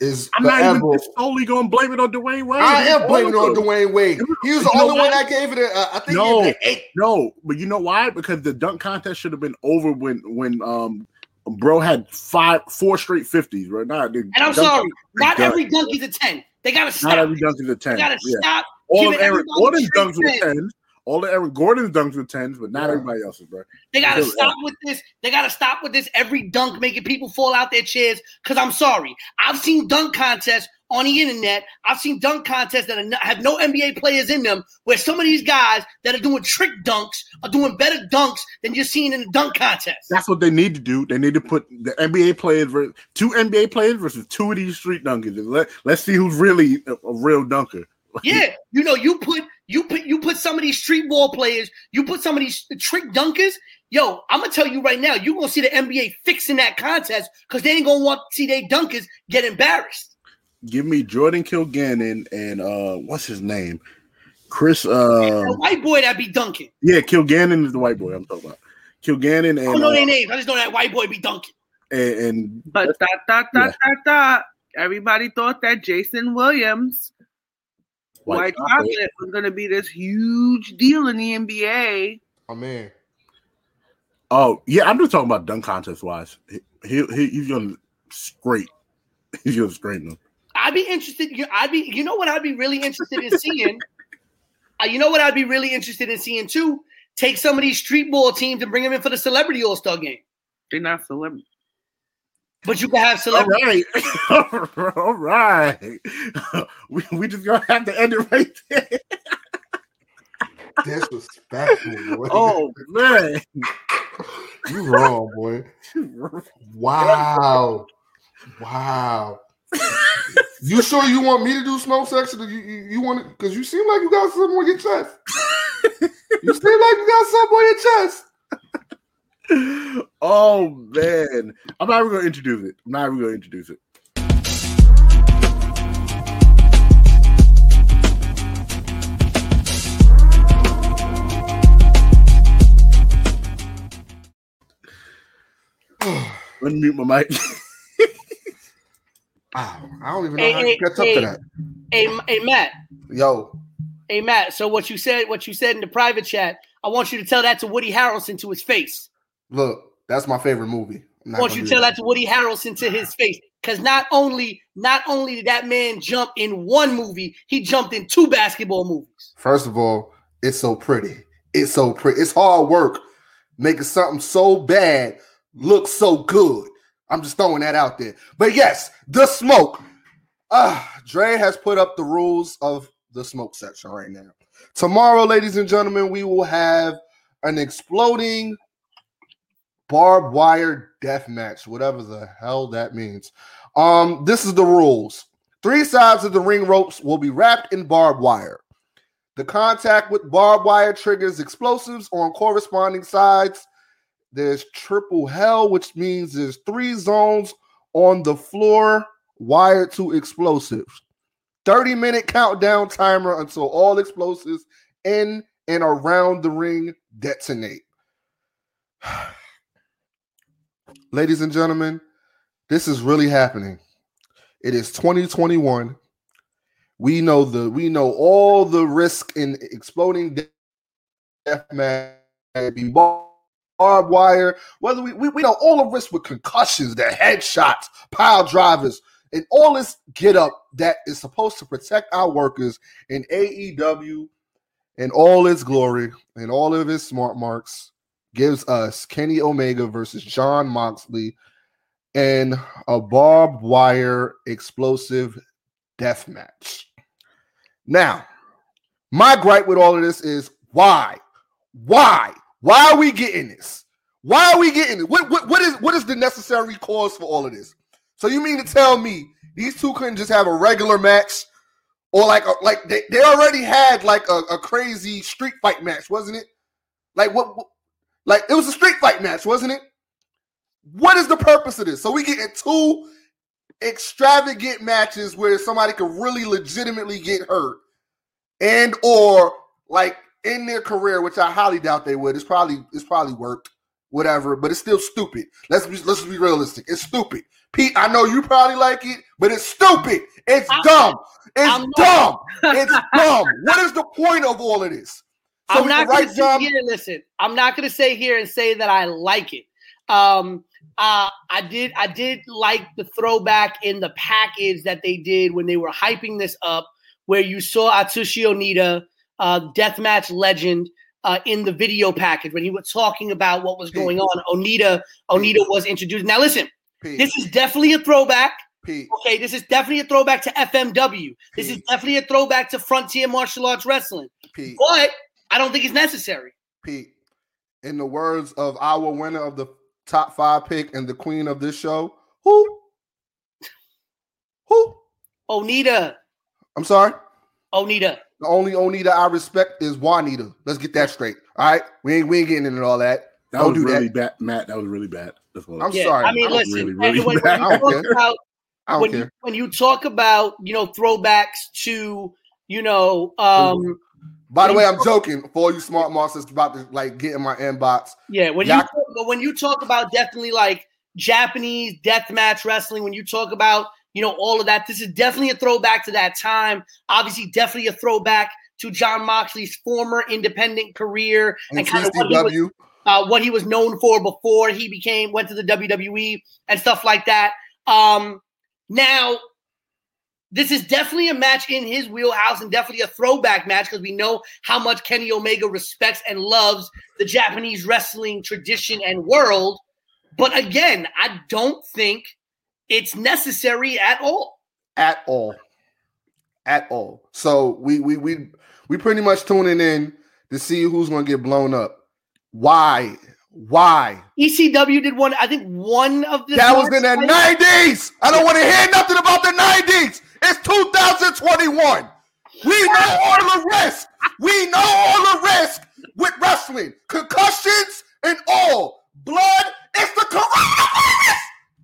S4: is
S3: I'm not
S4: forever.
S3: even solely gonna blame it on Dwyane Wade.
S4: I am blaming it on. Dwyane Wade. He was the only one that gave it. A, uh, I think
S3: No.
S4: he eight.
S3: No, but you know why? Because the dunk contest should have been over when when um bro had five four straight fifties, right? Nah, dude,
S2: And I'm
S3: dunk-
S2: sorry, not
S3: dunk.
S2: every dunk is a 10. They gotta stop.
S3: Not every dunk is a ten.
S2: They gotta
S3: Yeah.
S2: stop.
S3: All of
S2: giving
S3: Aaron
S2: everybody
S3: Gordon's dunks were
S2: 10s.
S3: All the Aaron Gordon's dunks were tens, but not
S4: Yeah.
S3: everybody else's, bro.
S2: They gotta stop with this. They gotta stop with this every dunk making people fall out their chairs. Cause I'm sorry. I've seen dunk contests on the internet. I've seen dunk contests that not, have no NBA players in them, where some of these guys that are doing trick dunks are doing better dunks than you're seeing in the dunk contest.
S3: That's what they need to do. They need to put the NBA players versus two NBA players versus two of these street dunkers, let let's see who's really a, a real dunker.
S2: Yeah, you know, you put you put you put some of these street ball players, you put some of these trick dunkers. Yo, I'm gonna tell you right now, you're gonna see the NBA fixing that contest because they ain't gonna want to see their dunkers get embarrassed.
S3: Give me Jordan Kilganon and uh, what's his name, Chris. Uh,
S2: A white boy that be dunking.
S3: yeah, Kilganon is the white boy I'm talking about. Kilganon and
S2: I don't know
S3: uh,
S2: their names. I just know that white boy be dunking.
S3: and, and
S1: But dot dot dot dot dot. Everybody thought that Jason Williams, White, Chocolate, was going to be this huge deal in the NBA.
S4: Oh man,
S3: Oh yeah, I'm just talking about dunk contest wise. He, he, he he's gonna scrape. He's gonna scrape them.
S2: I'd be interested. I'd be. You know what? I'd be really interested in seeing. uh, you know what? I'd be really interested in seeing too. Take some of these street ball teams and bring them in for the celebrity All Star game.
S1: They're not celebrities.
S2: But you can have
S3: All
S2: celebrity.
S3: right, all right. we we just gonna have to end it right there.
S4: disrespectful, boy.
S3: Oh man,
S4: you wrong, boy. Wow, wow. you sure you want me to do smoke section? Or you you, you want it because you seem like you got something on your chest. you seem like you got something on your chest.
S3: oh man. I'm not even gonna introduce it. I'm not even gonna introduce it. Let me mute my mic.
S4: Wow, ah, I don't even know
S2: Hey,
S4: how to
S2: hey,
S4: catch up to that.
S2: Hey, hey, Matt.
S4: Yo,
S2: Hey, Matt. So what you said, what you said in the private chat, I want you to tell that to Woody Harrelson to his face.
S4: Look, that's my favorite movie.
S2: I
S4: not
S2: you tell that to Woody Harrelson to his face. Because not only, not only did that man jump in one movie, he jumped in two basketball movies.
S4: First of all, it's so pretty. It's so pretty. It's hard work making something so bad look so good. I'm just throwing that out there. But yes, the smoke. Ah, Dre has put up the rules of the smoke section right now. Tomorrow, ladies and gentlemen, we will have an exploding barbed wire death match, whatever the hell that means. Um, this is the rules. Three sides of the ring ropes will be wrapped in barbed wire. The contact with barbed wire triggers explosives on corresponding sides. There's triple hell, which means there's three zones on the floor wired to explosives. 30 minute countdown timer until all explosives in and around the ring detonate. Ladies and gentlemen, this is really happening. It is 2021. We know the we know all the risk in exploding death match, be barbed wire, whether we, we we know all the risk with concussions, the headshots, pile drivers, and all this get up that is supposed to protect our workers in AEW and all its glory and all of its smart marks gives us Kenny Omega versus Jon Moxley and a barbed wire explosive death match. Now, my gripe with all of this is why? Why? Why are we getting this? Why are we getting it? What, what, what is what is the necessary cause for all of this? So you mean to tell me these two couldn't just have a regular match? Or like a, like they, they already had like a, a crazy street fight match, wasn't it? Like what like it was a street fight match, wasn't it? What is the purpose of this? So we get two extravagant matches where somebody could really legitimately get hurt and or like in their career, which I highly doubt they would. It's probably it's probably worked, whatever, but it's still stupid. Let's be let's be realistic. It's stupid. Pete, I know you probably like it, but it's stupid. It's dumb. It's dumb. It's dumb. What is the point of all of this? So
S2: I'm not
S4: can
S2: gonna
S4: down-
S2: here. Listen, I'm not going to say here and say that I like it. Um, uh, I did. I did like the throwback in the package that they did when they were hyping this up, where you saw Atsushi Onita, uh, deathmatch legend, uh, in the video package when he was talking about what was going on. Onita, Onita was introduced. Now, listen,
S4: Pete,
S2: this is definitely a throwback.
S4: Pete,
S2: Okay, this is definitely a throwback to FMW. This is definitely a throwback to Frontier Martial Arts Wrestling.
S4: Pete,
S2: But I don't think it's necessary.
S4: Pete. In the words of our winner of the top five pick and the queen of this show, who? Who?
S2: Onita,
S4: I'm sorry.
S2: Onita.
S4: The only Onita I respect is Juanita. Let's get that straight. All right, we ain't we ain't getting into all that.
S3: That
S4: Don't
S3: was
S4: do
S3: really
S4: that.
S3: bad, Matt. That was really bad. That's.
S4: I'm
S2: Yeah,
S4: sorry.
S2: I mean,
S3: That
S2: listen.
S3: really, really
S2: and when, when you
S4: I don't
S2: talk
S4: care.
S2: about when you, when you talk about you know throwbacks to you know um
S4: By the way, I'm joking. For all you smart monsters about to like get in my inbox.
S2: yeah when
S4: Yeah.
S2: you talk, but when you talk about definitely like Japanese deathmatch wrestling when you talk about you know all of that this is definitely a throwback to that time obviously definitely a throwback to Jon Moxley's former independent career
S4: And
S2: and kind of what he was uh, what he was known for before he became went to the WWE and stuff like that. Um, now, this is definitely a match in his wheelhouse and definitely a throwback match because we know how much Kenny Omega respects and loves the Japanese wrestling tradition and world. But again, I don't think it's necessary at all.
S4: at all. At all. So we we we we pretty much tuning in to see who's going to get blown up. Why? Why?
S2: ECW did one, I think one of the
S4: that was in the 90s i don't want to hear nothing about the 90s it's 2021 we know all the risk we know all the risk with wrestling. Concussions and all. Blood it's the coronavirus.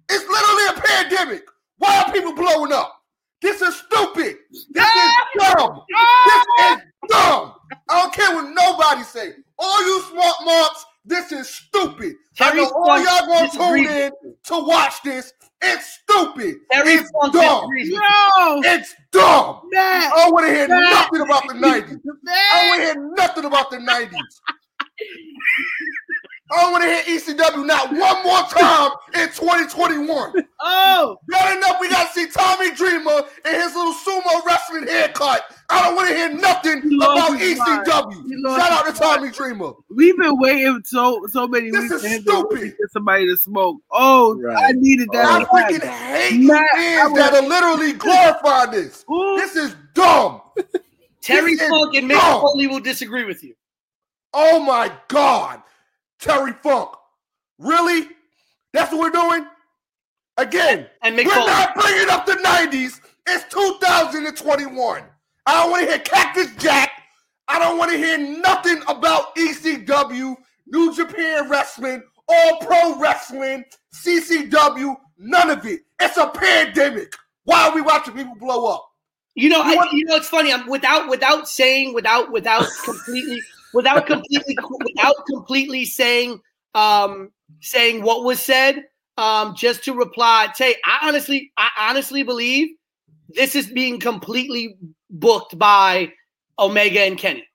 S4: It's literally a pandemic. Why are people blowing up? This is stupid. This is dumb. This is dumb. I don't care what nobody say. All you smart marks, this is stupid. I know all y'all gonna tune in to watch this. It's stupid.
S2: Terry
S4: it's
S2: Funk
S4: dumb.
S1: No,
S4: It's dumb.
S1: Matt,
S4: I don't want to hear
S1: Matt.
S4: nothing about the 90s. I don't
S1: Matt.
S4: want to hear nothing about the 90s. I don't want to hear ECW not one more time in 2021.
S1: Oh,
S4: Bad enough we got to see Tommy Dreamer and his little sumo wrestling haircut. I don't want to hear nothing
S1: He
S4: about
S1: his mind.
S4: ECW.
S1: He
S4: Shout out to
S1: his mind.
S4: Tommy Dreamer.
S1: we've been waiting so so many
S4: This
S1: weeks
S4: is stupid.
S1: to get somebody to smoke. Oh,
S3: Right.
S1: I needed
S4: I
S1: that. match.
S4: freaking hate you
S1: Matt, I
S4: fans that are literally glorifying this.
S1: Ooh,
S4: This is dumb.
S2: Terry
S4: This is
S2: Funk and Mick. Foley will disagree with you.
S4: Oh my God. Terry Funk. Really? That's what we're doing? Again,
S2: And
S4: we're
S2: Foley.
S4: not bringing up the 90s. It's 2021. I don't want to hear Cactus Jack. I don't want to hear nothing about ECW, New Japan Wrestling, All Pro Wrestling, CCW, none of it. It's a pandemic. Why are we watching people blow up?
S2: You know, I, you know, it's funny. I'm without without saying without without completely without completely without completely saying um saying what was said. Um, just to reply, say I honestly, I honestly believe this is being completely booked by Omega and Kenny.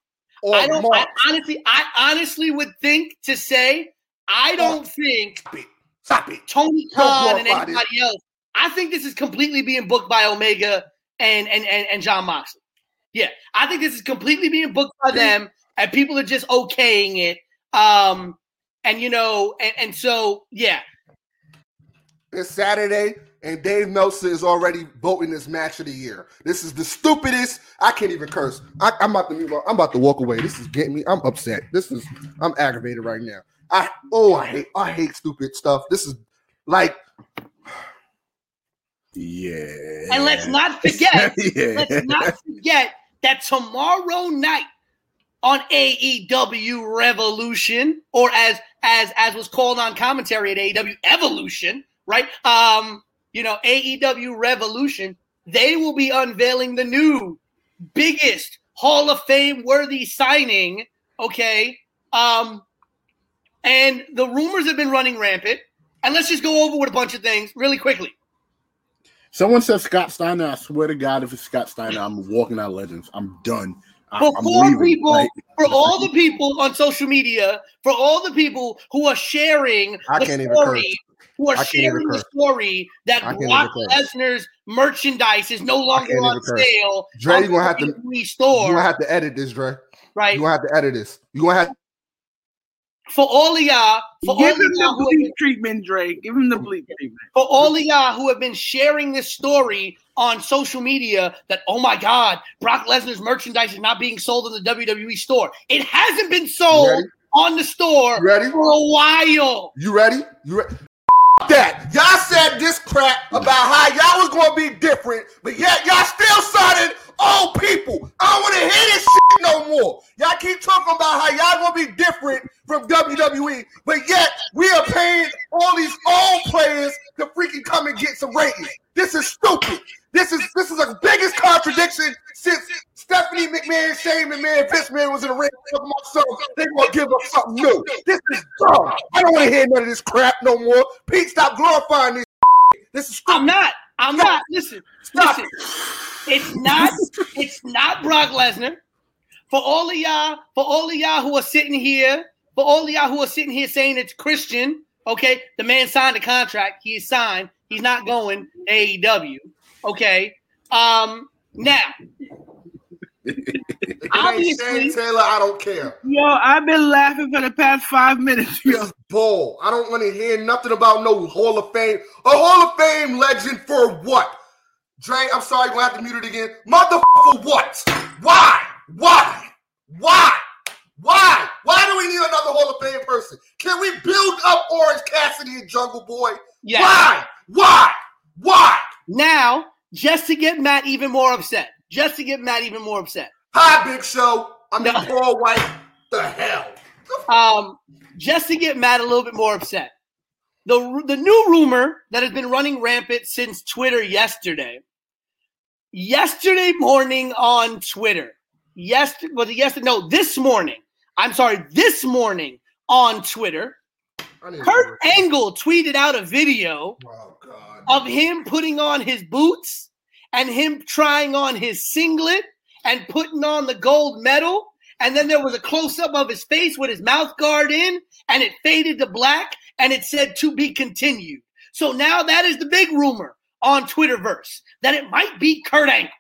S4: Or
S2: I don't. I honestly, I honestly would think to say I don't think
S4: Stop it. Stop it.
S2: Tony Khan and anybody else. I think this is completely being booked by Omega and and and, and Jon Moxley. Yeah, I think this is completely being booked by them, and people are just okaying it. Um, and you know, and, and so yeah,
S4: It's Saturday, and Dave Meltzer is already voting this match of the year. This is the stupidest. I can't even curse. I, I'm about to move on. I'm about to walk away. This is getting me. I'm upset. This is. I'm aggravated right now. I oh I hate I hate stupid stuff. This is like
S3: Yeah.
S2: and let's not forget,
S3: yeah.
S2: let's not forget that tomorrow night on AEW Revolution, or as as as was called on commentary at AEW Evolution, right? Um, you know, AEW Revolution, they will be unveiling the new biggest Hall of Fame worthy signing. Okay. Um, and the rumors have been running rampant. And let's just go over with a bunch of things really quickly.
S3: Someone said Scott Steiner. I swear to God, if it's Scott Steiner, I'm walking out Legends. I'm done. I,
S2: For
S3: leaving.
S2: people, for all the people on social media, for all the people who are sharing
S4: I
S2: the
S4: can't
S2: story, who are sharing the story that Brock. Lesnar's merchandise is no longer on sale.
S4: Dre, you gonna have to-
S2: WWE
S4: You gonna have to edit this, Dre.
S2: right?
S4: You gonna have to edit this. You gonna have
S2: For all of y'all, for all
S1: Give
S2: of
S1: him
S2: y'all
S1: the
S2: who have been
S1: bleep treatment, Drake. Give him the bleep treatment.
S2: for all of y'all who have been sharing this story on social media that oh my god, Brock Lesnar's merchandise is not being sold in the WWE store. It hasn't been sold on the store
S4: You ready?
S2: for a while.
S4: You ready? You ready? That y'all said this crap about how y'all was gonna be different, but yet y'all still signing old people. I don't want to hear this shit no more. Y'all keep talking about how y'all gonna be different from WWE, but yet we are paying all these old players to freaking come and get some ratings. This is stupid. This is this is the biggest contradiction since Stephanie McMahon, Shane McMahon, Vince McMahon was in the ring about something. They gonna give us something new. This is dumb. I don't want to hear none of this crap no more. Pete, stop glorifying this. This is stupid.
S2: I'm not. I'm
S4: Stop.
S2: not. Listen,
S4: Stop
S2: listen. It's not. It's not Brock Lesnar. For all of y'all, for all of y'all who are sitting here, for all of y'all who are sitting here saying it's Christian, okay, the man signed a contract. He is signed. He's not going AEW. Okay. Um. Now,
S4: If it ain't
S2: Obviously-
S4: Shane Taylor, I don't care.
S1: Yo, I've been laughing for the past five minutes. Yo,
S4: This bull. I don't want to hear nothing about no Hall of Fame. A Hall of Fame legend for what? Dre, I'm sorry, you're gonna have to mute it again. Motherfucker, for what? Why? Why? Why? Why? Why do we need another Hall of Fame person? Can we build up Orange Cassidy and Jungle Boy?
S2: yeah.
S4: Why? Why? Why?
S2: Now, just to get Matt even more upset, just to get Matt even more upset.
S4: Hi, Big Show. I mean,
S2: No.
S4: Paul White. The hell?
S2: um, just to get Matt a little bit more upset. The the new rumor that has been running rampant since Twitter yesterday. Yesterday morning on Twitter. Yes, was it yesterday? No, this morning. I'm sorry, this morning on Twitter. Kurt. Angle tweeted out a video
S4: Oh,
S2: of him putting on his boots and him trying on his singlet and putting on the gold medal. And then there was a close up of his face with his mouth guard in, and it faded to black, and it said to be continued. So now that is the big rumor on Twitterverse that it might be Kurt Angle.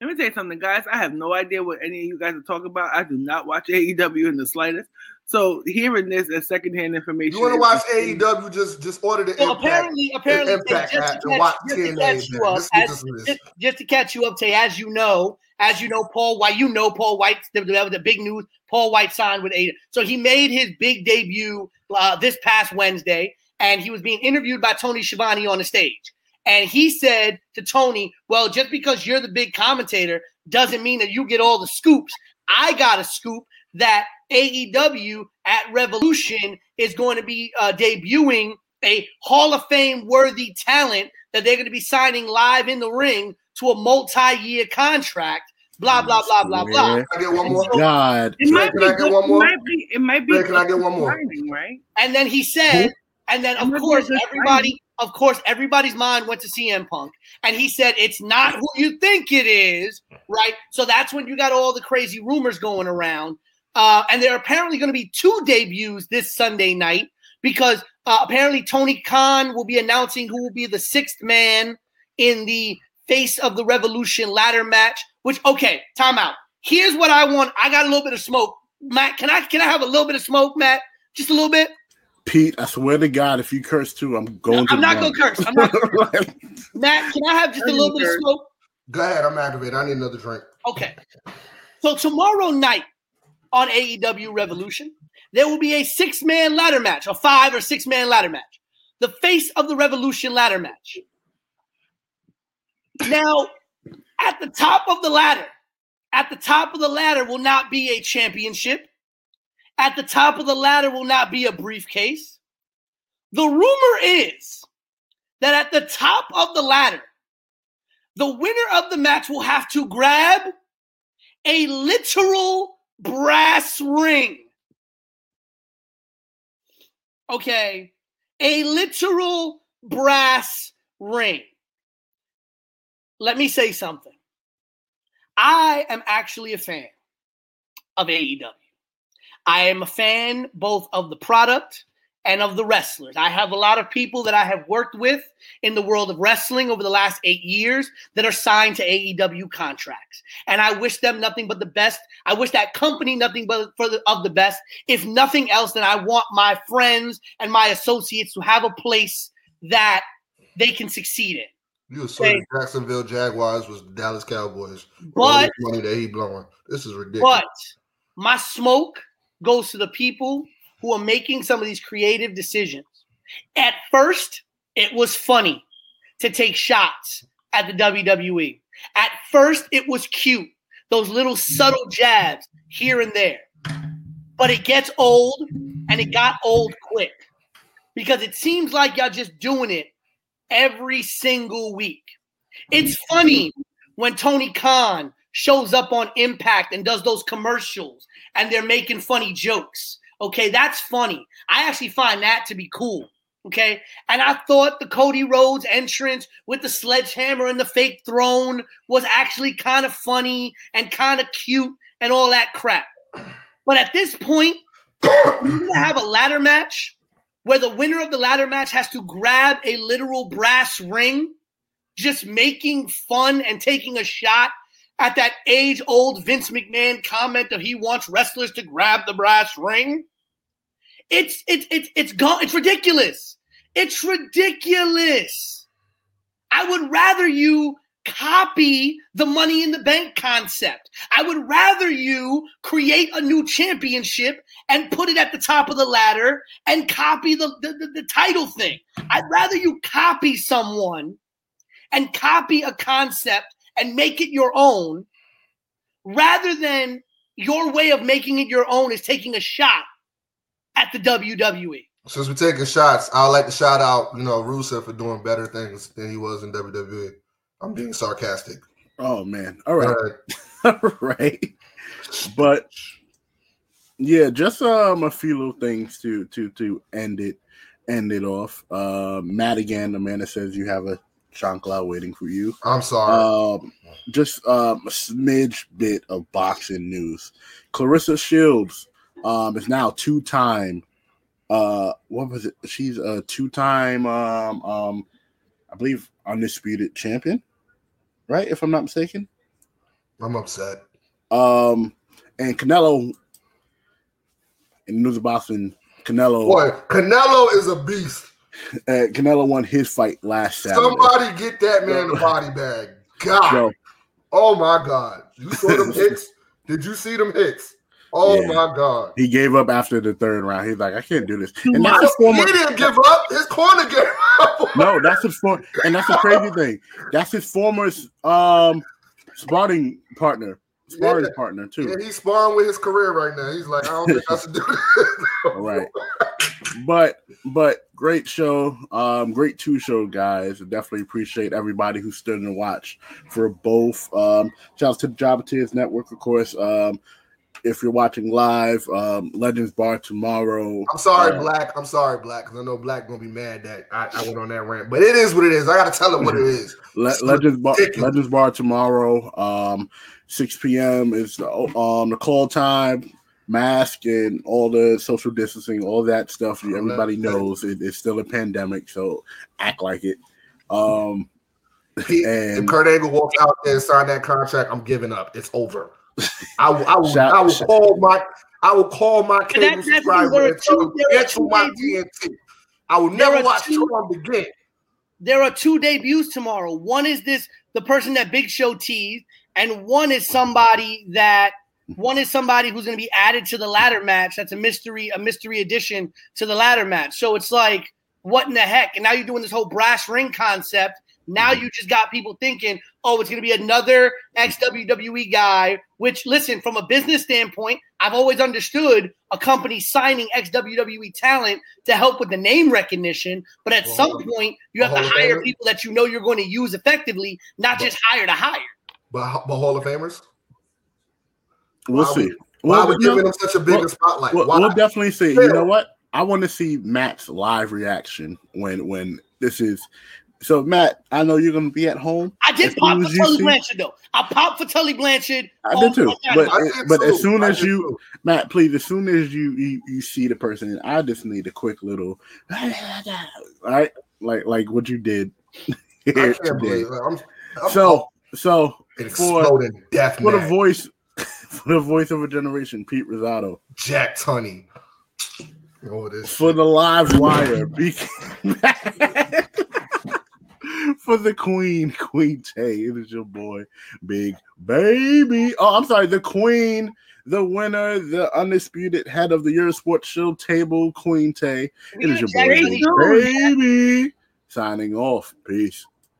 S1: let me tell you something, guys. I have no idea what any of you guys are talking about. I do not watch AEW in the slightest. So hearing this as secondhand information.
S4: You want to watch AEW? Just just order the
S2: So
S4: Impact.
S2: apparently, apparently,
S4: Impact
S2: just,
S4: app
S2: to
S4: and
S2: catch,
S4: watch
S2: just to catch you up,
S4: This
S2: as, just, just to catch you up, Tay, as you know, as you know, Paul White, you know Paul White, the, the, the big news. Paul White signed with A. So he made his big debut uh, this past Wednesday, and he was being interviewed by Tony Schiavone on the stage. And he said to Tony, "Well, just because you're the big commentator doesn't mean that you get all the scoops. I got a scoop that AEW at Revolution is going to be uh, debuting a Hall of Fame worthy talent that they're going to be signing live in the ring to a multi year contract. Blah blah blah blah blah.
S4: Can I get one more?
S3: God.
S1: It might
S4: Can
S1: be. Good-
S4: one more?
S1: It might be. It might be.
S4: Ray, can I get one more?
S1: timing, right?
S2: And then he said, and then of course everybody, of course everybody's mind went to CM Punk, and he said it's not who you think it is, right? So that's when you got all the crazy rumors going around. Uh, and there are apparently going to be two debuts this Sunday night because uh, apparently Tony Khan will be announcing who will be the sixth man in the Face of the Revolution ladder match. Which okay, time out. Here's what I want. I got a little bit of smoke, Matt. Can I can I have a little bit of smoke, Matt? Just a little bit.
S3: Pete, I swear to God, if you curse too, I'm going to
S2: I'm not gonna curse. I'm not. Gonna curse. Matt, can I have just a little bit of smoke?
S4: Go ahead. I'm activated. I need another drink.
S2: Okay. So tomorrow night on AEW Revolution, there will be a six-man ladder match, a five or six-man ladder match. The face of the Revolution ladder match. Now, at the top of the ladder, at the top of the ladder will not be a championship. At the top of the ladder will not be a briefcase. The rumor is that at the top of the ladder, the winner of the match will have to grab a literal brass ring. Okay, a literal brass ring. Let me say something. I am actually a fan of AEW. I am a fan both of the product and of the wrestlers. I have a lot of people that I have worked with in the world of wrestling over the last eight years that are signed to AEW contracts. And I wish them nothing but the best. I wish that company nothing but for the, of the best. If nothing else, then I want my friends and my associates to have a place that they can succeed in.
S4: You assume Jacksonville Jaguars was the Dallas Cowboys.
S2: But
S4: money that he blowing. This is ridiculous.
S2: But my smoke goes to the people who are making some of these creative decisions. At first, it was funny to take shots at the WWE. At first, it was cute, those little subtle jabs here and there. But it gets old, and it got old quick because it seems like y'all just doing it every single week. It's funny when Tony Khan shows up on Impact and does those commercials and they're making funny jokes. Okay, that's funny. I actually find that to be cool. Okay, and I thought the Cody Rhodes entrance with the sledgehammer and the fake throne was actually kind of funny and kind of cute and all that crap. But at this point, you to have a ladder match where the winner of the ladder match has to grab a literal brass ring, just making fun and taking a shot at that age old Vince McMahon comment of he wants wrestlers to grab the brass ring. It's it's it's it's gone. It's ridiculous. It's ridiculous. I would rather you copy the money in the bank concept. I would rather you create a new championship and put it at the top of the ladder and copy the, the, the, the title thing. I'd rather you copy someone and copy a concept and make it your own rather than your way of making it your own is taking a shot at the. WWE.
S4: Since we're taking shots, I'd like to shout out, you know, Rusev for doing better things than he was in WWE. I'm being sarcastic.
S3: Oh man. All right.
S4: All right.
S3: All right. But yeah, just um a few little things to to to end it end it off. Uh Matt again, Amanda says you have a chancla waiting for you.
S4: I'm sorry.
S3: Um just um a smidge bit of boxing news. Claressa Shields um is now two time uh what was it? She's a two time um um I believe undisputed champion, right? If I'm not mistaken.
S4: I'm upset.
S3: Um, and Canelo in the news of boxing, Canelo
S4: Boy, Canelo is a beast.
S3: uh, Canelo won his fight last Saturday.
S4: Somebody get that man the body bag. God.
S3: Yo,
S4: Oh my God. You saw them hits? Did you see them hits? Oh
S3: Yeah.
S4: my God.
S3: he gave up after the third round. He's like, I can't do this. And
S1: No,
S3: that's his former.
S4: He didn't give up. His corner gave up.
S3: No, that's his former. And that's the crazy thing. That's his former um sparring partner sparring
S4: Yeah.
S3: partner too.
S4: Yeah, he's sparring with his career right now. He's like, I don't think I should do this.
S3: Right. But but great show, um, great two show guys. I definitely appreciate everybody who stood and watched for both. Um, shout out to the Jobbeteers Network, of course. Um, if you're watching live, um, Legends Bar tomorrow.
S4: I'm sorry,
S3: Uh,
S4: Black. I'm sorry, Black, because I know Black gonna be mad that I, I went on that rant. But it is what it is. I gotta tell him what it is.
S3: Le- Legends Bar. Legends Bar tomorrow. Um, 6 p.m. is the um the call time, mask and all the social distancing, all that stuff. Everybody knows it, it's still a pandemic, so act like it. Um,
S4: He,
S3: And-
S4: if Kurt Angle walks out there and sign that contract, I'm giving up. It's over. I will. I will,
S3: Shout-
S4: I will
S3: shout-
S4: call my. I will call my cable
S2: that's
S4: subscriber and tell
S2: two-
S4: them
S2: there are
S4: cancel my
S2: ways-
S4: TNT. I will
S2: There
S4: never
S2: are
S4: watch
S2: two-
S4: Trump again.
S2: there are two debuts tomorrow. One is this the person that Big Show teased, and one is somebody that one is somebody who's going to be added to the ladder match. That's a mystery, a mystery addition to the ladder match. So it's like, what in the heck? And now you're doing this whole brass ring concept. Now you just got people thinking, oh, it's going to be another ex WWE guy. Which, listen, from a business standpoint, I've always understood a company signing ex WWE talent to help with the name recognition. But at
S4: Well,
S2: some point, you have to hire
S4: Famer?
S2: people that you know you're going to use effectively, not just hire to hire.
S4: But, but Hall of Famers.
S3: we'll
S4: Why
S3: see.
S4: we- Why
S3: We'll,
S4: are we
S3: no,
S4: giving them such a bigger
S3: well,
S4: spotlight?
S3: we'll,
S4: Why?
S3: we'll definitely see. You know what? I want to see Matt's live reaction when when this is. So Matt, I know you're going to be at home.
S2: I did
S3: As
S2: pop
S3: soon
S2: for Tully
S3: see-
S2: Blanchard though. I popped for Tully Blanchard.
S3: I did oh
S2: too,
S3: but.
S4: I eh,
S3: but as soon as you
S4: too.
S3: Matt, please, as soon as you you, you see the person, I just need a quick little, all right, like like what you did
S4: I
S3: here
S4: can't
S3: today.
S4: believe it. I'm, I'm
S3: So so
S4: an
S3: for
S4: exploding death
S3: for the voice for the voice of a generation, Pete Rosado.
S4: Jack Tunney. Oh, this
S3: For the live wire, be- for the queen, Queen Tay. It is your boy, Big Baby. Oh, I'm sorry, the queen, the winner, the undisputed head of the Your Sports Show table, Queen Tay. It is your boy, Big Baby. Signing off. Peace.